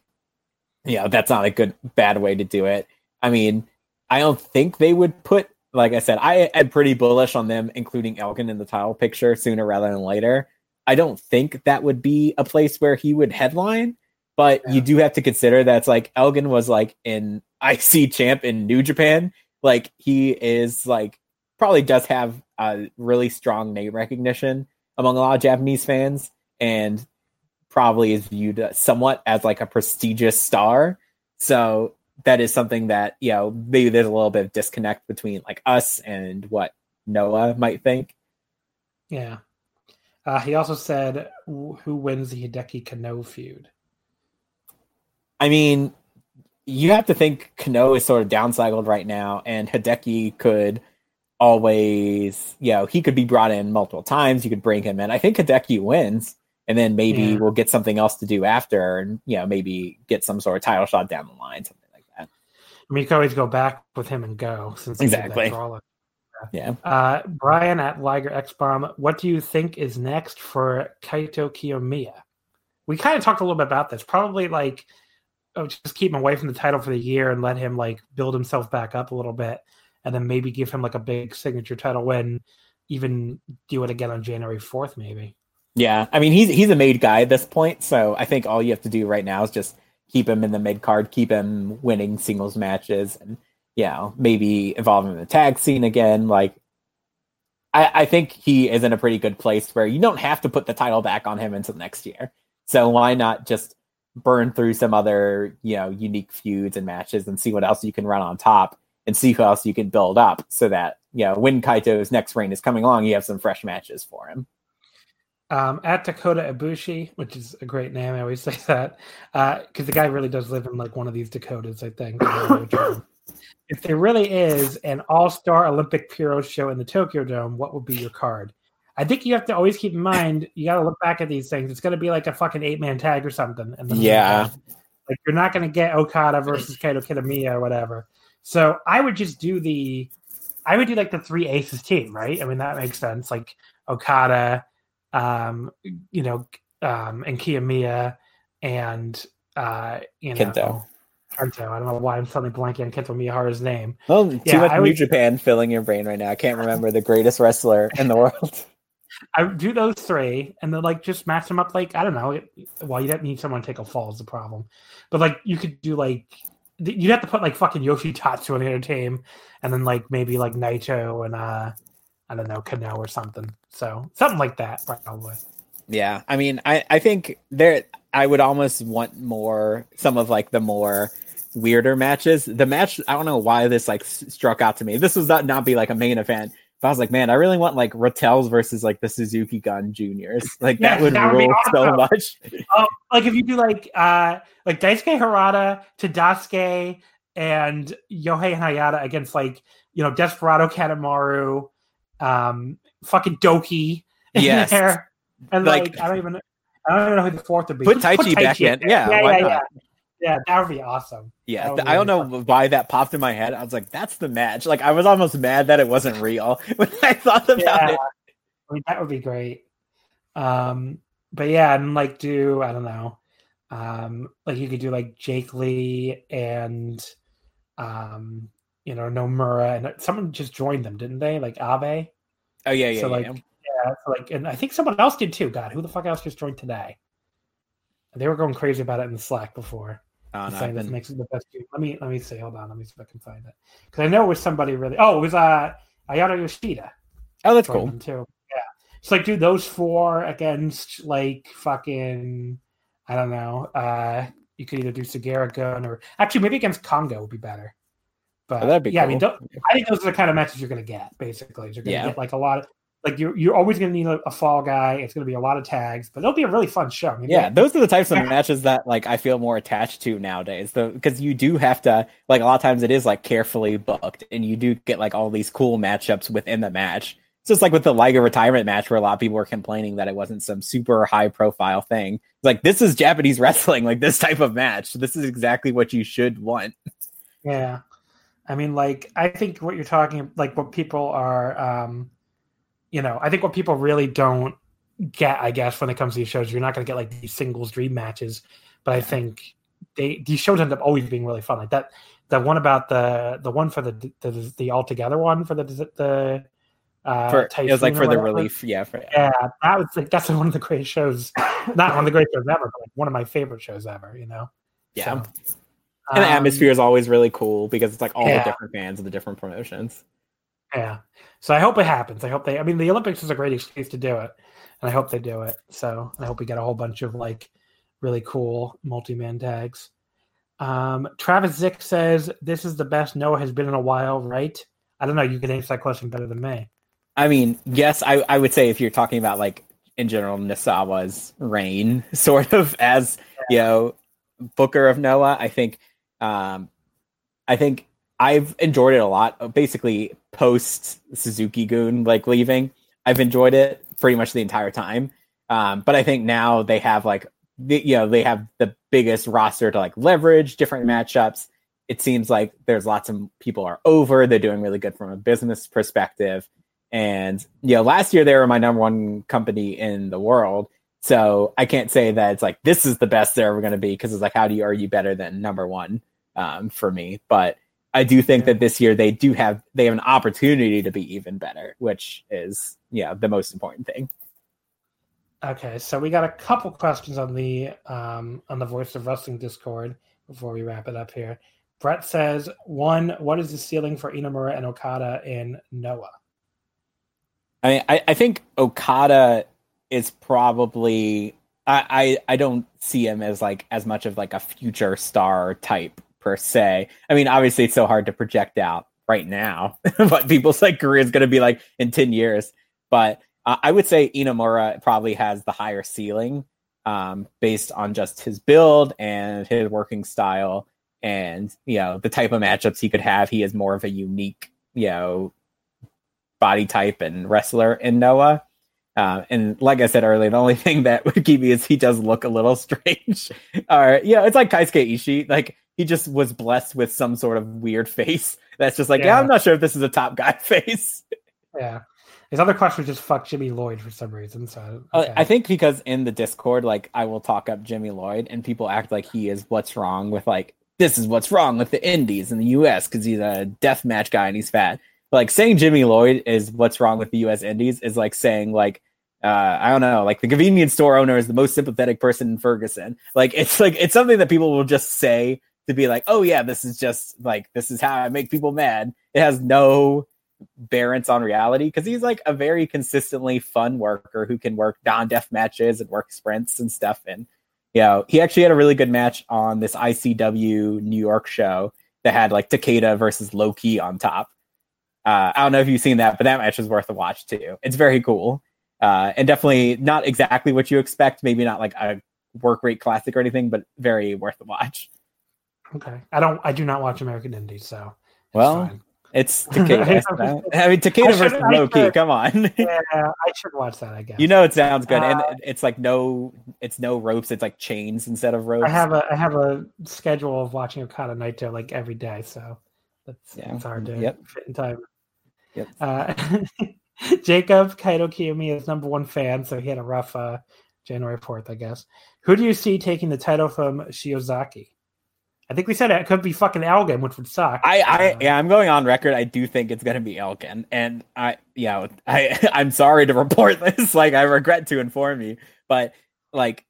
you know, that's not a good bad way to do it. I mean, I don't think they would put, like I said, I am pretty bullish on them including Elgin in the title picture sooner rather than later. I don't think that would be a place where he would headline, but Yeah. you do have to consider that's like Elgin was like an <laughs> IC champ in New Japan. Like he is like probably does have a really strong name recognition among a lot of Japanese fans and probably is viewed somewhat as like a prestigious star. So that is something that, you know, maybe there's a little bit of disconnect between like us and what Noah might think. Yeah. Uh, he also said, "Who wins the Hideki Kenoh feud?" I mean, you have to think Kenoh is sort of downcycled right now, and Hideki could always, you know, he could be brought in multiple times. You could bring him in. I think Hideki wins, and then maybe Yeah. we'll get something else to do after, and you know, maybe get some sort of title shot down the line, something like that. I mean, you could always go back with him and go since Exactly. Yeah. Uh, Brian at Liger X Bomb, what do you think is next for Kaito Kiyomiya? We kind of talked a little bit about this. Probably like, oh, just keep him away from the title for the year and let him like build himself back up a little bit, and then maybe give him like a big signature title win. Even do it again on January fourth, maybe. Yeah, I mean he's he's a made guy at this point, so I think all you have to do right now is just keep him in the mid card, keep him winning singles matches, and you know maybe involve him in the tag scene again. Like, I I think he is in a pretty good place where you don't have to put the title back on him until next year. So why not just burn through some other you know unique feuds and matches and see what else you can run on top and see who else you can build up so that you know when Kaito's next reign is coming along, you have some fresh matches for him. Um, at Dakota Ibushi, which is a great name, I always <laughs> say that because the guy really does live in like one of these Dakotas, I think. If there really is an all-star Olympic Puro show in the Tokyo Dome, what would be your card? I think you have to always keep in mind you got to look back at these things. It's going to be like a fucking eight-man tag or something. And Yeah. like you're not going to get Okada versus Kaito Kiyomiya or whatever. So I would just do the, I would do like the three aces team, right? I mean that makes sense. Like Okada, um, you know, um, and Kiyomiya and uh, you know, Kento. Kento. I don't know why I'm suddenly blanking on Kento Miyahara's name. Well, too Yeah, much I New would- Japan filling your brain right now. I can't remember the greatest wrestler in the <laughs> world. I do those three, and then like just match them up. Like I don't know. Well, you don't need someone to take a fall is the problem, but like you could do like you'd have to put like fucking Yoshi <laughs> Tatsu on the other team, and then like maybe like Naito and uh I don't know Kenoh or something. So something like that probably. Yeah, I mean, I I think there I would almost want more some of like the more weirder matches. The match I don't know why this like struck out to me. This was not not be like a main event. But I was like, man, I really want like Ratel's versus like the Suzuki Gun Juniors. <laughs> Like that would that would rule so much. Oh, <laughs> like if you do like uh like Daisuke Harada, to Tadasuke, and Yohei Hayata against like you know Desperado Kanemaru, um, fucking DOUKI Yes. there, and like, Like- I don't even I don't even know who the fourth would be. Put Just Taichi back in. Yeah, yeah, why yeah, not? yeah. Yeah, that would be awesome. Yeah, th- I don't know why that popped in my head. I was like, that's the match. Like I was almost mad that it wasn't real <laughs> when I thought about Yeah, it. I mean that would be great. Um, but yeah, and like do I don't know, um, like you could do like Jake Lee and um, you know Nomura and someone just joined them, didn't they? Like Abe. Oh yeah, yeah, so yeah. like yeah, so like and I think someone else did too. God, who the fuck else just joined today? They were going crazy about it in the Slack before. Oh, I'm no, this makes it the best. feud. Let me let me see. Hold on. Let me see if I can find it because I know it was somebody really. Oh, it was uh Ayano Yoshida. oh, that's cool. too. Yeah. It's like, dude, those four against like fucking, I don't know. Uh, you could either do Sugiura-gun or actually maybe against Kongo would be better. But Oh, that'd be yeah, I mean, cool. I think those are the kind of matches you're going to get. Basically, you're going to Yeah. get like a lot of like you're you're always going to need a, a fall guy. It's going to be a lot of tags, but it'll be a really fun show. I mean, Yeah, those are the types of <laughs> matches that like I feel more attached to nowadays. Though, because you do have to like a lot of times it is like carefully booked, and you do get like all these cool matchups within the match. It's just like with the Liger retirement match, where a lot of people were complaining that it wasn't some super high profile thing. It's like this is Japanese <laughs> wrestling, like this type of match. This is exactly what you should want. Yeah. I mean, like, I think what you're talking, like, what people are, um, you know, I think what people really don't get, I guess, when it comes to these shows, you're not going to get like these singles dream matches, but I think they these shows end up always being really fun. Like that, the one about the the one for the the, the all together one for the the uh, For it was like for the relief, yeah. For, Yeah, that was like that's <laughs> one of the greatest shows, not one of the greatest shows ever, but like one of my favorite shows ever. You know, yeah. So, and the um, atmosphere is always really cool because it's like all yeah. the different fans of the different promotions. Yeah. So I hope it happens. I hope they. I mean, the Olympics is a great excuse to do it, and I hope they do it. So I hope we get a whole bunch of like really cool multi-man tags. Um, Travis Zick says this is the best Noah has been in a while, right? I don't know. You can answer that question better than me. I mean, yes, I, I would say if you're talking about like in general Nosawa's reign, <laughs> sort of as you know, Booker of Noah, I think um I think I've enjoyed it a lot. Basically post Suzuki Gun like leaving. I've enjoyed it pretty much the entire time. Um, but I think now they have like the, you know, they have the biggest roster to like leverage different matchups. It seems like there's lots of people are over. They're doing really good from a business perspective. And you know, last year they were my number one company in the world. So I can't say that it's like this is the best they're ever going to be because it's like how do you argue better than number one um, for me? But I do think that this year they do have they have an opportunity to be even better, which is yeah the most important thing. Okay, so we got a couple questions on the um, on the Voice of Wrestling Discord before we wrap it up here. Brett says, "One, what is the ceiling for Inamura and Okada in Noah?" I mean, I, I think Okada is probably I, I I don't see him as like as much of like a future star type per se. I mean, obviously it's so hard to project out right now <laughs> what people's like career is going to be like in 10 years. But uh, I would say Inamura probably has the higher ceiling um, based on just his build and his working style and, you know, the type of matchups he could have. He is more of a unique, you know, body type and wrestler in Noah. Uh, and like I said earlier, the only <laughs> thing that would keep me is he does look a little <laughs> strange. or yeah, it's like Keisuke Ishii. Like he just was blessed with some sort of weird face. <laughs> That's just like, yeah, Yeah. I'm not sure if this is a top guy <laughs> face. Yeah, his other question was just fuck Jimmy Lloyd for some reason. So Uh, okay. I think because in the Discord, like I will talk up Jimmy Lloyd, and people act like he is what's wrong with like this is what's wrong with the Indies in the U.S. because he's a death match guy and he's fat. Like saying Jimmy Lloyd is what's wrong with the U.S. Indies is like saying like uh, I don't know, like the convenience store owner is the most sympathetic person in Ferguson. Like it's like it's something that people will just say to be like, oh yeah, this is just like this is how I make people mad. It has no bearance on reality because he's like a very consistently fun worker who can work non-death matches and work sprints and stuff. And you know, he actually had a really good match on this ICW New York show that had like Takeda versus Loki on top. Uh, I don't know if you've seen that, but that match is worth a watch too. It's very cool. Uh, and definitely not exactly what you expect. Maybe not like a work rate classic or anything, but very worth a watch. Okay, I don't. I do not watch American Indies, so it's Well, fine. it's Takeda. <laughs> I mean, Takeda I should- versus Loki. Come on. yeah, <laughs> I should watch that. I guess You know it sounds good, and Uh, it's like no, it's no ropes. It's like chains instead of ropes. I have a I have a schedule of watching Okada Naito like every day, so that's Yeah. it's hard to Yep. fit in time. Yep. Uh, <laughs> Jacob Kaito Kiyomiya's number one fan, so he had a rough uh, January fourth, I guess. Who do you see taking the title from Shiozaki? I think we said it could be fucking Elgin, which would suck. I, I, Uh, yeah, I'm going on record. I do think it's gonna be Elgin, and I, yeah, <laughs> I, I'm sorry to report <laughs> this. Like, I regret to inform you, but like,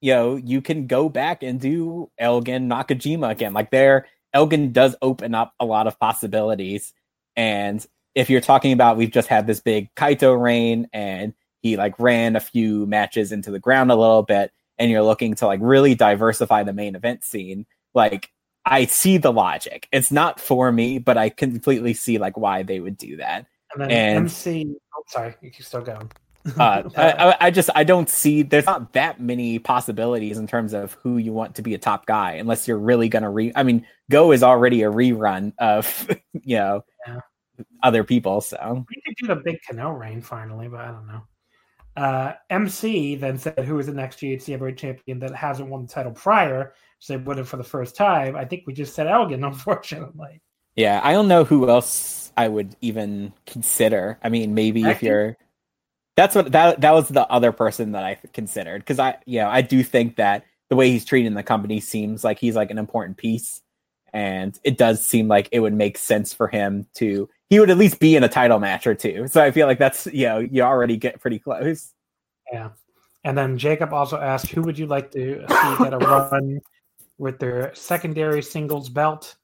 you know, you can go back and do Elgin Nakajima again. Like there, Elgin does open up a lot of possibilities. And if you're talking about we've just had this big Kaito reign and he like ran a few matches into the ground a little bit, and you're looking to like really diversify the main event scene, like I see the logic. It's not for me, but I completely see like why they would do that. And then And- MC. Oh, sorry, you can still go. Uh, I, <laughs> I- I just I don't see there's not that many possibilities in terms of who you want to be a top guy unless you're really gonna re. I mean, Go is already a rerun of <laughs> you know Yeah. other people. So We could do the big Kenoh reign finally, but I don't know. Uh, MC then said, "Who is the next GHC heavyweight champion that hasn't won the title prior?" So they won it for the first time. I think we just said Elgin, <laughs> unfortunately. yeah, I don't know who else I would even consider. I mean, maybe if you're that's what that that was the other person that I considered because I you know I do think that the way he's treating the company seems like he's like an important piece, and it does seem like it would make sense for him to he would at least be in a title match or two. So I feel like that's you know you already get pretty close. Yeah. And then Jacob also asked, "Who would you like to see get a <coughs> run with their secondary singles belt,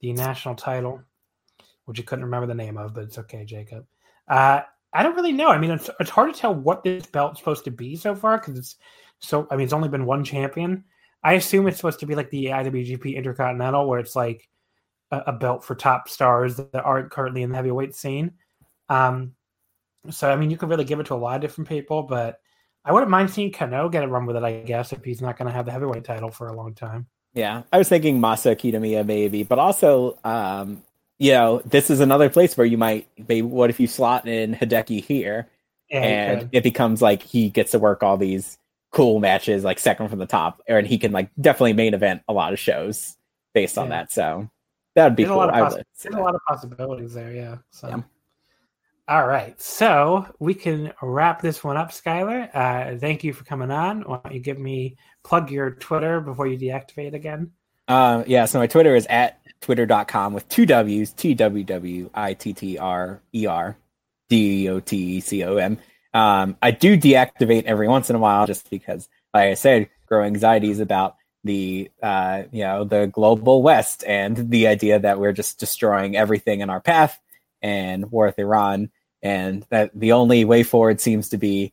the national title?" Which you couldn't remember the name of, but it's okay, Jacob. Uh, I don't really know. I mean, it's it's hard to tell what this belt's supposed to be so far because it's so. I mean, it's only been one champion. I assume it's supposed to be like the IWGP Intercontinental, where it's like a, a belt for top stars that aren't currently in the heavyweight scene. Um, so I mean, you could really give it to a lot of different people, but I wouldn't mind seeing Kenoh get a run with it. I guess if he's not going to have the heavyweight title for a long time. Yeah, I was thinking Masa Kitamiya maybe, but also, um, you know, this is another place where you might Be, what if you slot in Hideki here Yeah, and could. it becomes like he gets to work all these cool matches like second from the top, and he can like definitely main event a lot of shows based on Yeah. that. So that would be There's a cool. lot of I possi- would see There's a lot of possibilities there. Yeah. So. Yeah. All right, so we can wrap this one up, Skylar. Uh, thank you for coming on. Why don't you give me plug your Twitter before you deactivate again? Uh, yeah, so my Twitter is at twitter.com with two W's, T W W I T T R E R D O T E C O M. Um, I do deactivate every once in a while just because, like I said, grow anxieties about the uh, you know the global west and the idea that we're just destroying everything in our path and war with Iran, and that the only way forward seems to be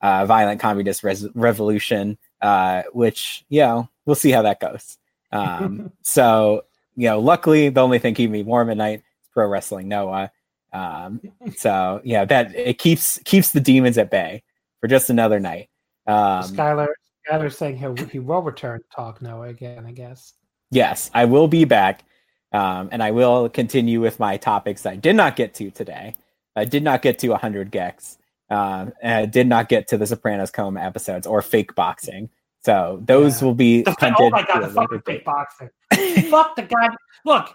uh, violent communist res- revolution, uh, which you know we'll see how that goes. Um, <laughs> so you know, luckily the only thing keeping me warm at night is pro wrestling Noah. Um, so yeah, that it keeps keeps the demons at bay for just another night. Um, Skylar, Skylar's saying he he will return to talk Noah again. I guess. yes, I will be back, um, and I will continue with my topics I did not get to today. I did not get to 100 Gecs. Um, and did not get to the Sopranos coma episodes or fake boxing. So those Yeah. will be The, oh my god, the fucking fake boxing. <laughs> Fuck the guy. Look,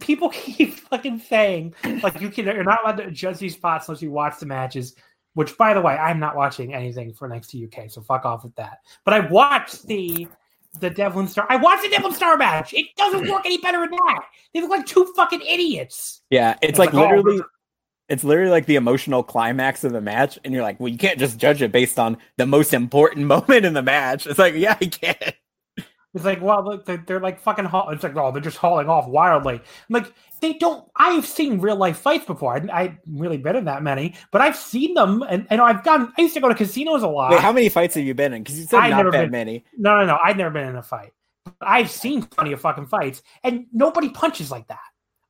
people <laughs> keep fucking saying like you can you're not allowed to judge these spots unless you watch the matches. Which, by the way, I'm not watching anything for NXT UK, so fuck off with that. But I watched the the Devlin Starr. I watched the Devlin Starr match. It doesn't work any better than that. They look like two fucking idiots. Yeah, it's It's like, like, oh, literally, it's literally like the emotional climax of the match, and you're like, well, you can't just judge it based on the most important <laughs> moment in the match. It's like, yeah, I can't. It's like, well, look, they're, they're like fucking. Haul- it's like, oh, they're just hauling off wildly. I'm like, they don't. I've seen real life fights before. I, I really been in that many, but I've seen them, and, and I've gone. I used to go to casinos a lot. Wait, how many fights have you been in? Because you said I've not never that many. no, no, no. I've never been in a fight. I've seen plenty of fucking fights, and nobody punches like that.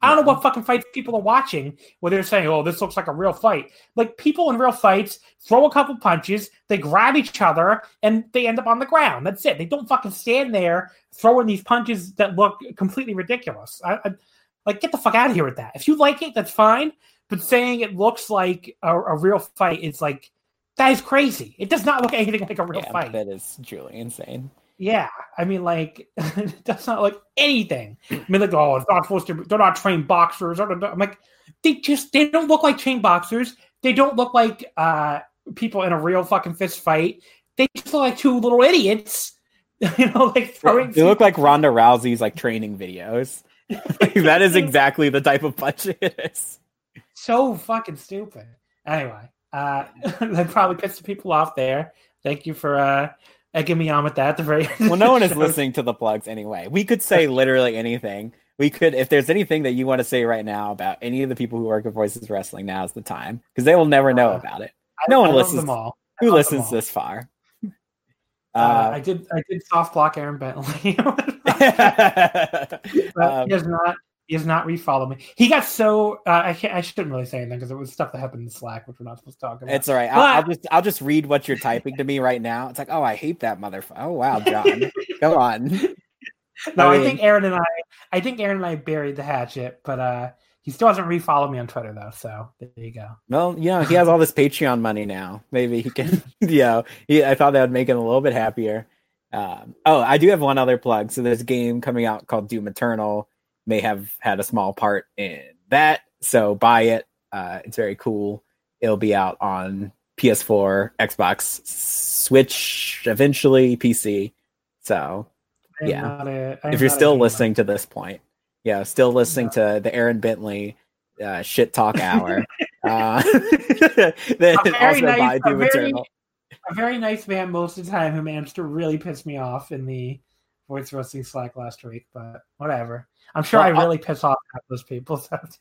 I don't know what mm-hmm. fucking fights people are watching where they're saying, "Oh, this looks like a real fight." Like people in real fights throw a couple punches, they grab each other, and they end up on the ground. That's it. They don't fucking stand there throwing these punches that look completely ridiculous. I, I like get the fuck out of here with that. If you like it, that's fine. But saying it looks like a, a real fight is like that is crazy. It does not look anything like a real Yeah, fight. that is truly insane. Yeah, I mean, like <laughs> that's not like anything. I mean, like, oh, it's not supposed to. Be, they're not trained boxers. I'm like, they just they don't look like trained boxers. They don't look like uh people in a real fucking fist fight. They just look like two little idiots. <laughs> You know, like throwing. They look like <laughs> Ronda Rousey's like training videos. Like, that is exactly the type of punch it is. so fucking stupid. Anyway, uh, that probably pissed people off there. Thank you for uh egging me on with that. At the very well, no one is listening to the plugs anyway. We could say literally anything. We could, if there's anything that you want to say right now about any of the people who work at Voices Wrestling, now is the time because they will never know Uh, about it. I- no one I listens- them all. Who listens this far? Uh, Uh, I did. I did soft block Aaron Bentley. <laughs> <laughs> But um, he does not. He does not refollow me. He got so. Uh, I can't. I shouldn't really say anything because it was stuff that happened in Slack, which we're not supposed to talk about. It's all right. I'll, I'll just I'll just read what you're typing to me right now. It's like, oh, I hate that motherfucker. Oh wow, John, <laughs> go on. no, I I, think Aaron and I. I think Aaron and I buried the hatchet, but uh, he still hasn't refollowed me on Twitter though. So there you go. Well, you know, he has all this Patreon money now. Maybe he can. <laughs> you know, he, I thought that would make him a little bit happier. Um, oh, I do have one other plug. So there's a game coming out called Doom Eternal. May have had a small part in that. So buy it. Uh, it's very cool. It'll be out on PS4, Xbox, Switch, eventually PC. So Yeah. a- if you're still listening to this point, yeah, still listening to the Aaron Bentley uh, shit talk hour, uh, then <laughs> <laughs> A very also nice- buy a Doom very- a very nice man most of the time who managed to really piss me off in the voice wrestling slack last week, but whatever. I'm sure Well, I really piss off those people. <laughs> sometimes.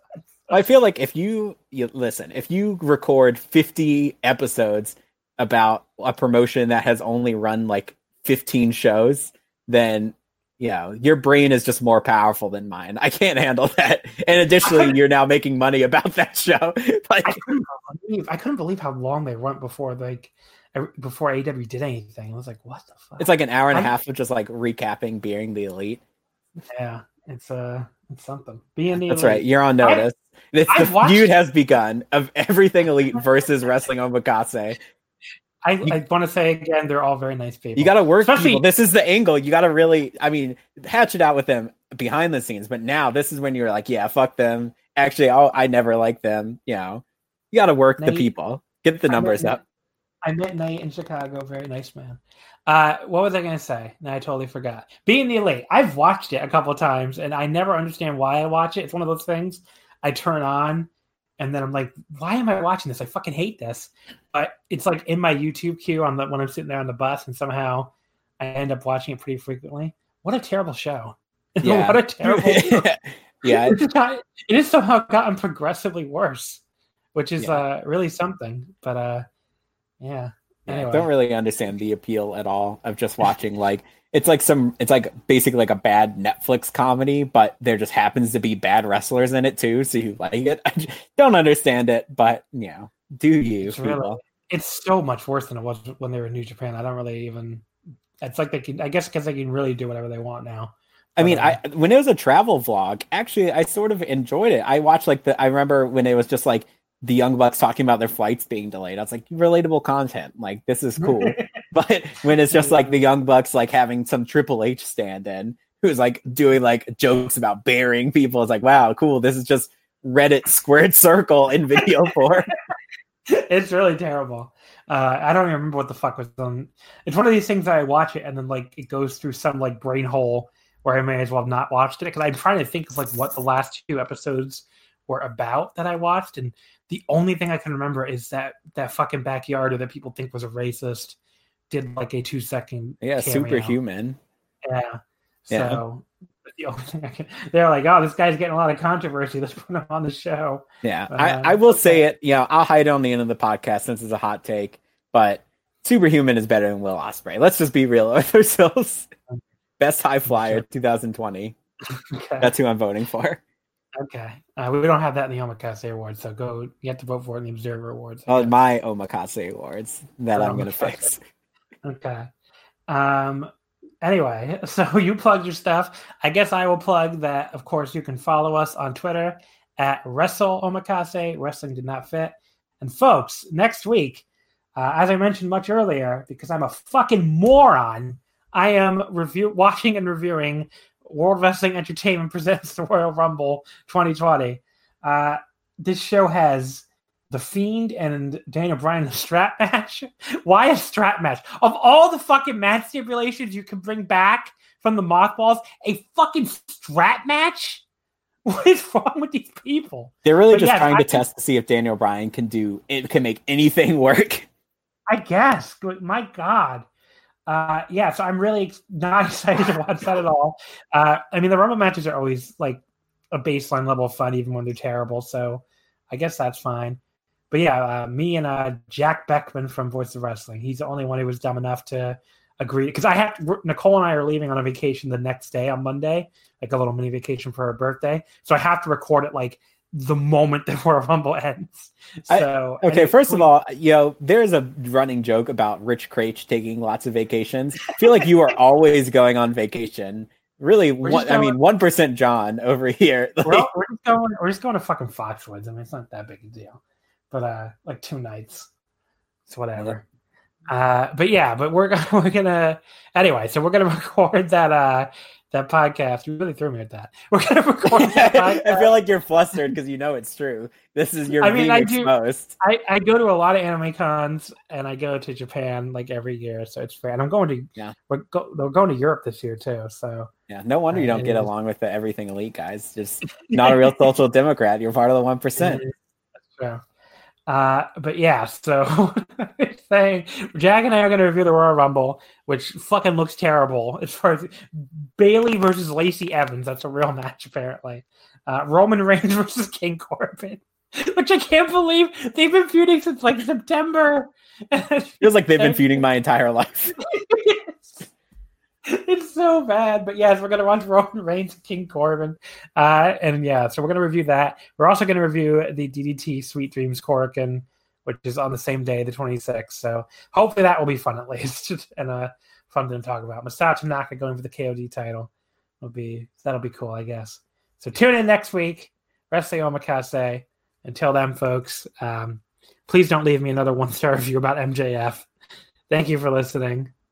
I feel like if you, you listen, if you record 50 episodes about a promotion that has only run like 15 shows, then you know your brain is just more powerful than mine. I can't handle <laughs> that. And additionally, you're now making money about <laughs> that show. like I couldn't believe I couldn't believe how long they went before like before AEW did anything. I was like, what the fuck? it's like an hour and a half of just like recapping being the elite. yeah, it's uh it's something. Being the That's elite. right. You're on I- notice. <laughs> It's I've the watched- feud has begun of everything elite versus wrestling omakase. I, you- I want to say again, they're all very nice people. You got to work Especially- people. This is the angle. You got to really, I mean, hatch it out with them behind the scenes. But now this is when you're like, yeah, fuck them. Actually, I'll, I never like them. You know, you got to work the people. Get the I met numbers up. I met Nate in Chicago. Very nice man. Uh, what was I going to say? Now I totally forgot. Being the elite, I've watched it a couple times, and I never understand why I watch it. It's one of those things I turn on, and then I'm like, "Why am I watching this? I fucking hate this." But it's like in my YouTube queue on the when I'm sitting there on the bus, and somehow I end up watching it pretty frequently. What a terrible show! <laughs> Yeah. what a terrible. <laughs> show. yeah, It's it has somehow gotten progressively worse, which is Yeah. uh, really something. But uh, yeah. Anyway. I don't really understand the appeal at all of just watching like it's like some it's like basically like a bad Netflix comedy, but there just happens to be bad wrestlers in it too, so you like it. <laughs> I don't understand it, but you know, do you It's really- It's so much worse than it was when they were in New Japan. I don't really even. It's like they can. I guess because they can really do whatever they want now. I mean, I uh, when it was a travel vlog, actually, I sort of enjoyed it. I watched like the. I remember when it was just like the Young Bucks talking about their flights being delayed. I was like, relatable content. Like this is cool. <laughs> but when it's just like the Young Bucks like having some Triple H stand in who's like doing like jokes about burying people, it's like, wow, cool. This is just Reddit squared circle in video <laughs> form. it's really terrible. Uh, I don't even remember what the fuck was on. It's one of these things that I watch it and then like it goes through some like brain hole where I may as well have not watched it because I'm trying to think of like what the last two episodes were about that I watched, and the only thing I can remember is that that fucking backyarder that people think was a racist did like a two second yeah, superhuman. Yeah. Yeah. So the only thing I can, they're like, oh, this guy's getting a lot of controversy. Let's put him on the show. Yeah, Uh, I, I will say it. You know, I'll hide it on the end of the podcast since it's a hot take. But Superhuman is better than Will Ospreay. Let's just be real <laughs> with ourselves. <laughs> Best high flyer Sure. 2020. <laughs> Okay. That's who I'm voting for. Okay. Uh, we don't have that in the Omakase Awards, so go. You have to vote for it in the Observer Awards. Oh, my Omakase awards that I'm gonna fix. <laughs> Okay. Um. Anyway, <laughs> so you plugged your stuff. I guess I will plug that. Of course, you can follow us on Twitter at Wrestle Omakase. Wrestling did not fit. And folks, next week, uh, as I mentioned much earlier, because I'm a fucking moron, I am review watching and reviewing World Wrestling Entertainment <laughs> presents the Royal Rumble 2020. Uh, this show has the Fiend and Daniel Bryan in a strap <laughs> match. Why a strap match? Of all the fucking match stipulations you can bring back from the mothballs, a fucking strap match? <laughs> What is wrong with these people? They're really But just yeah, trying I to test to see if Daniel Bryan can do it can make anything work. I guess. My God. Uh, yeah, so I'm really not <laughs> excited to watch that at all. Uh, I mean, the Rumble matches are always like a baseline level of fun, even when they're terrible. So I guess that's fine. But yeah, uh, me and uh, Jack Beckman from Voice of Wrestling. He's the only one who was dumb enough to agree because I have Nicole and I are leaving on a vacation the next day on Monday, like a little mini vacation for her birthday. So I have to record it like the moment <laughs> the Royal Rumble ends. So I, okay, first of all, you know, there's a running joke about Rich Kraetsch taking lots of vacations. I feel like you are <laughs> always going on vacation. Really, one, going, I mean, one percent John over here. <laughs> Like, we're, we're, just going. We're just going to fucking Foxwoods. I mean, it's not that big a deal, but uh, like two nights. It's whatever. Uh, but yeah, but we're gonna, we're gonna anyway. So we're gonna record that uh that podcast. You really threw me at that. <laughs> We're gonna record that <laughs> I feel like you're flustered because you know it's true. This is your I mean, I. Do, I, I go to a lot of anime cons and I go to Japan like every year, so it's fair. And I'm going to yeah, we're, go, we're going to Europe this year too. So yeah, no wonder you uh, don't get is. along with the everything elite guys. Just <laughs> not a real social democrat. You're part of the one percent. That's true. Uh, but yeah, so <laughs> saying Jack and I are going to review the Royal Rumble, which fucking looks terrible <laughs> as far as Bayley versus Lacey Evans. That's a real match, apparently. Uh, Roman Reigns <laughs> versus King Corbin, which I can't believe they've been feuding since like September. Feels like they've been feuding my entire life. <laughs> it's so bad. But yes, we're gonna watch Roman Reigns King Corbin. Uh, and yeah, so we're gonna review that. We're also gonna review the DDT Sweet Dreams Korakuen, which is on the same day, the 26th. So hopefully that will be fun at <laughs> least and uh fun to talk about. Masato Tanaka going for the KOD title will be that'll be cool, I guess. So tune in next week. Wrestling Omakase. Until then, folks, um, please don't leave me another <laughs> one star review about MJF. Thank you for listening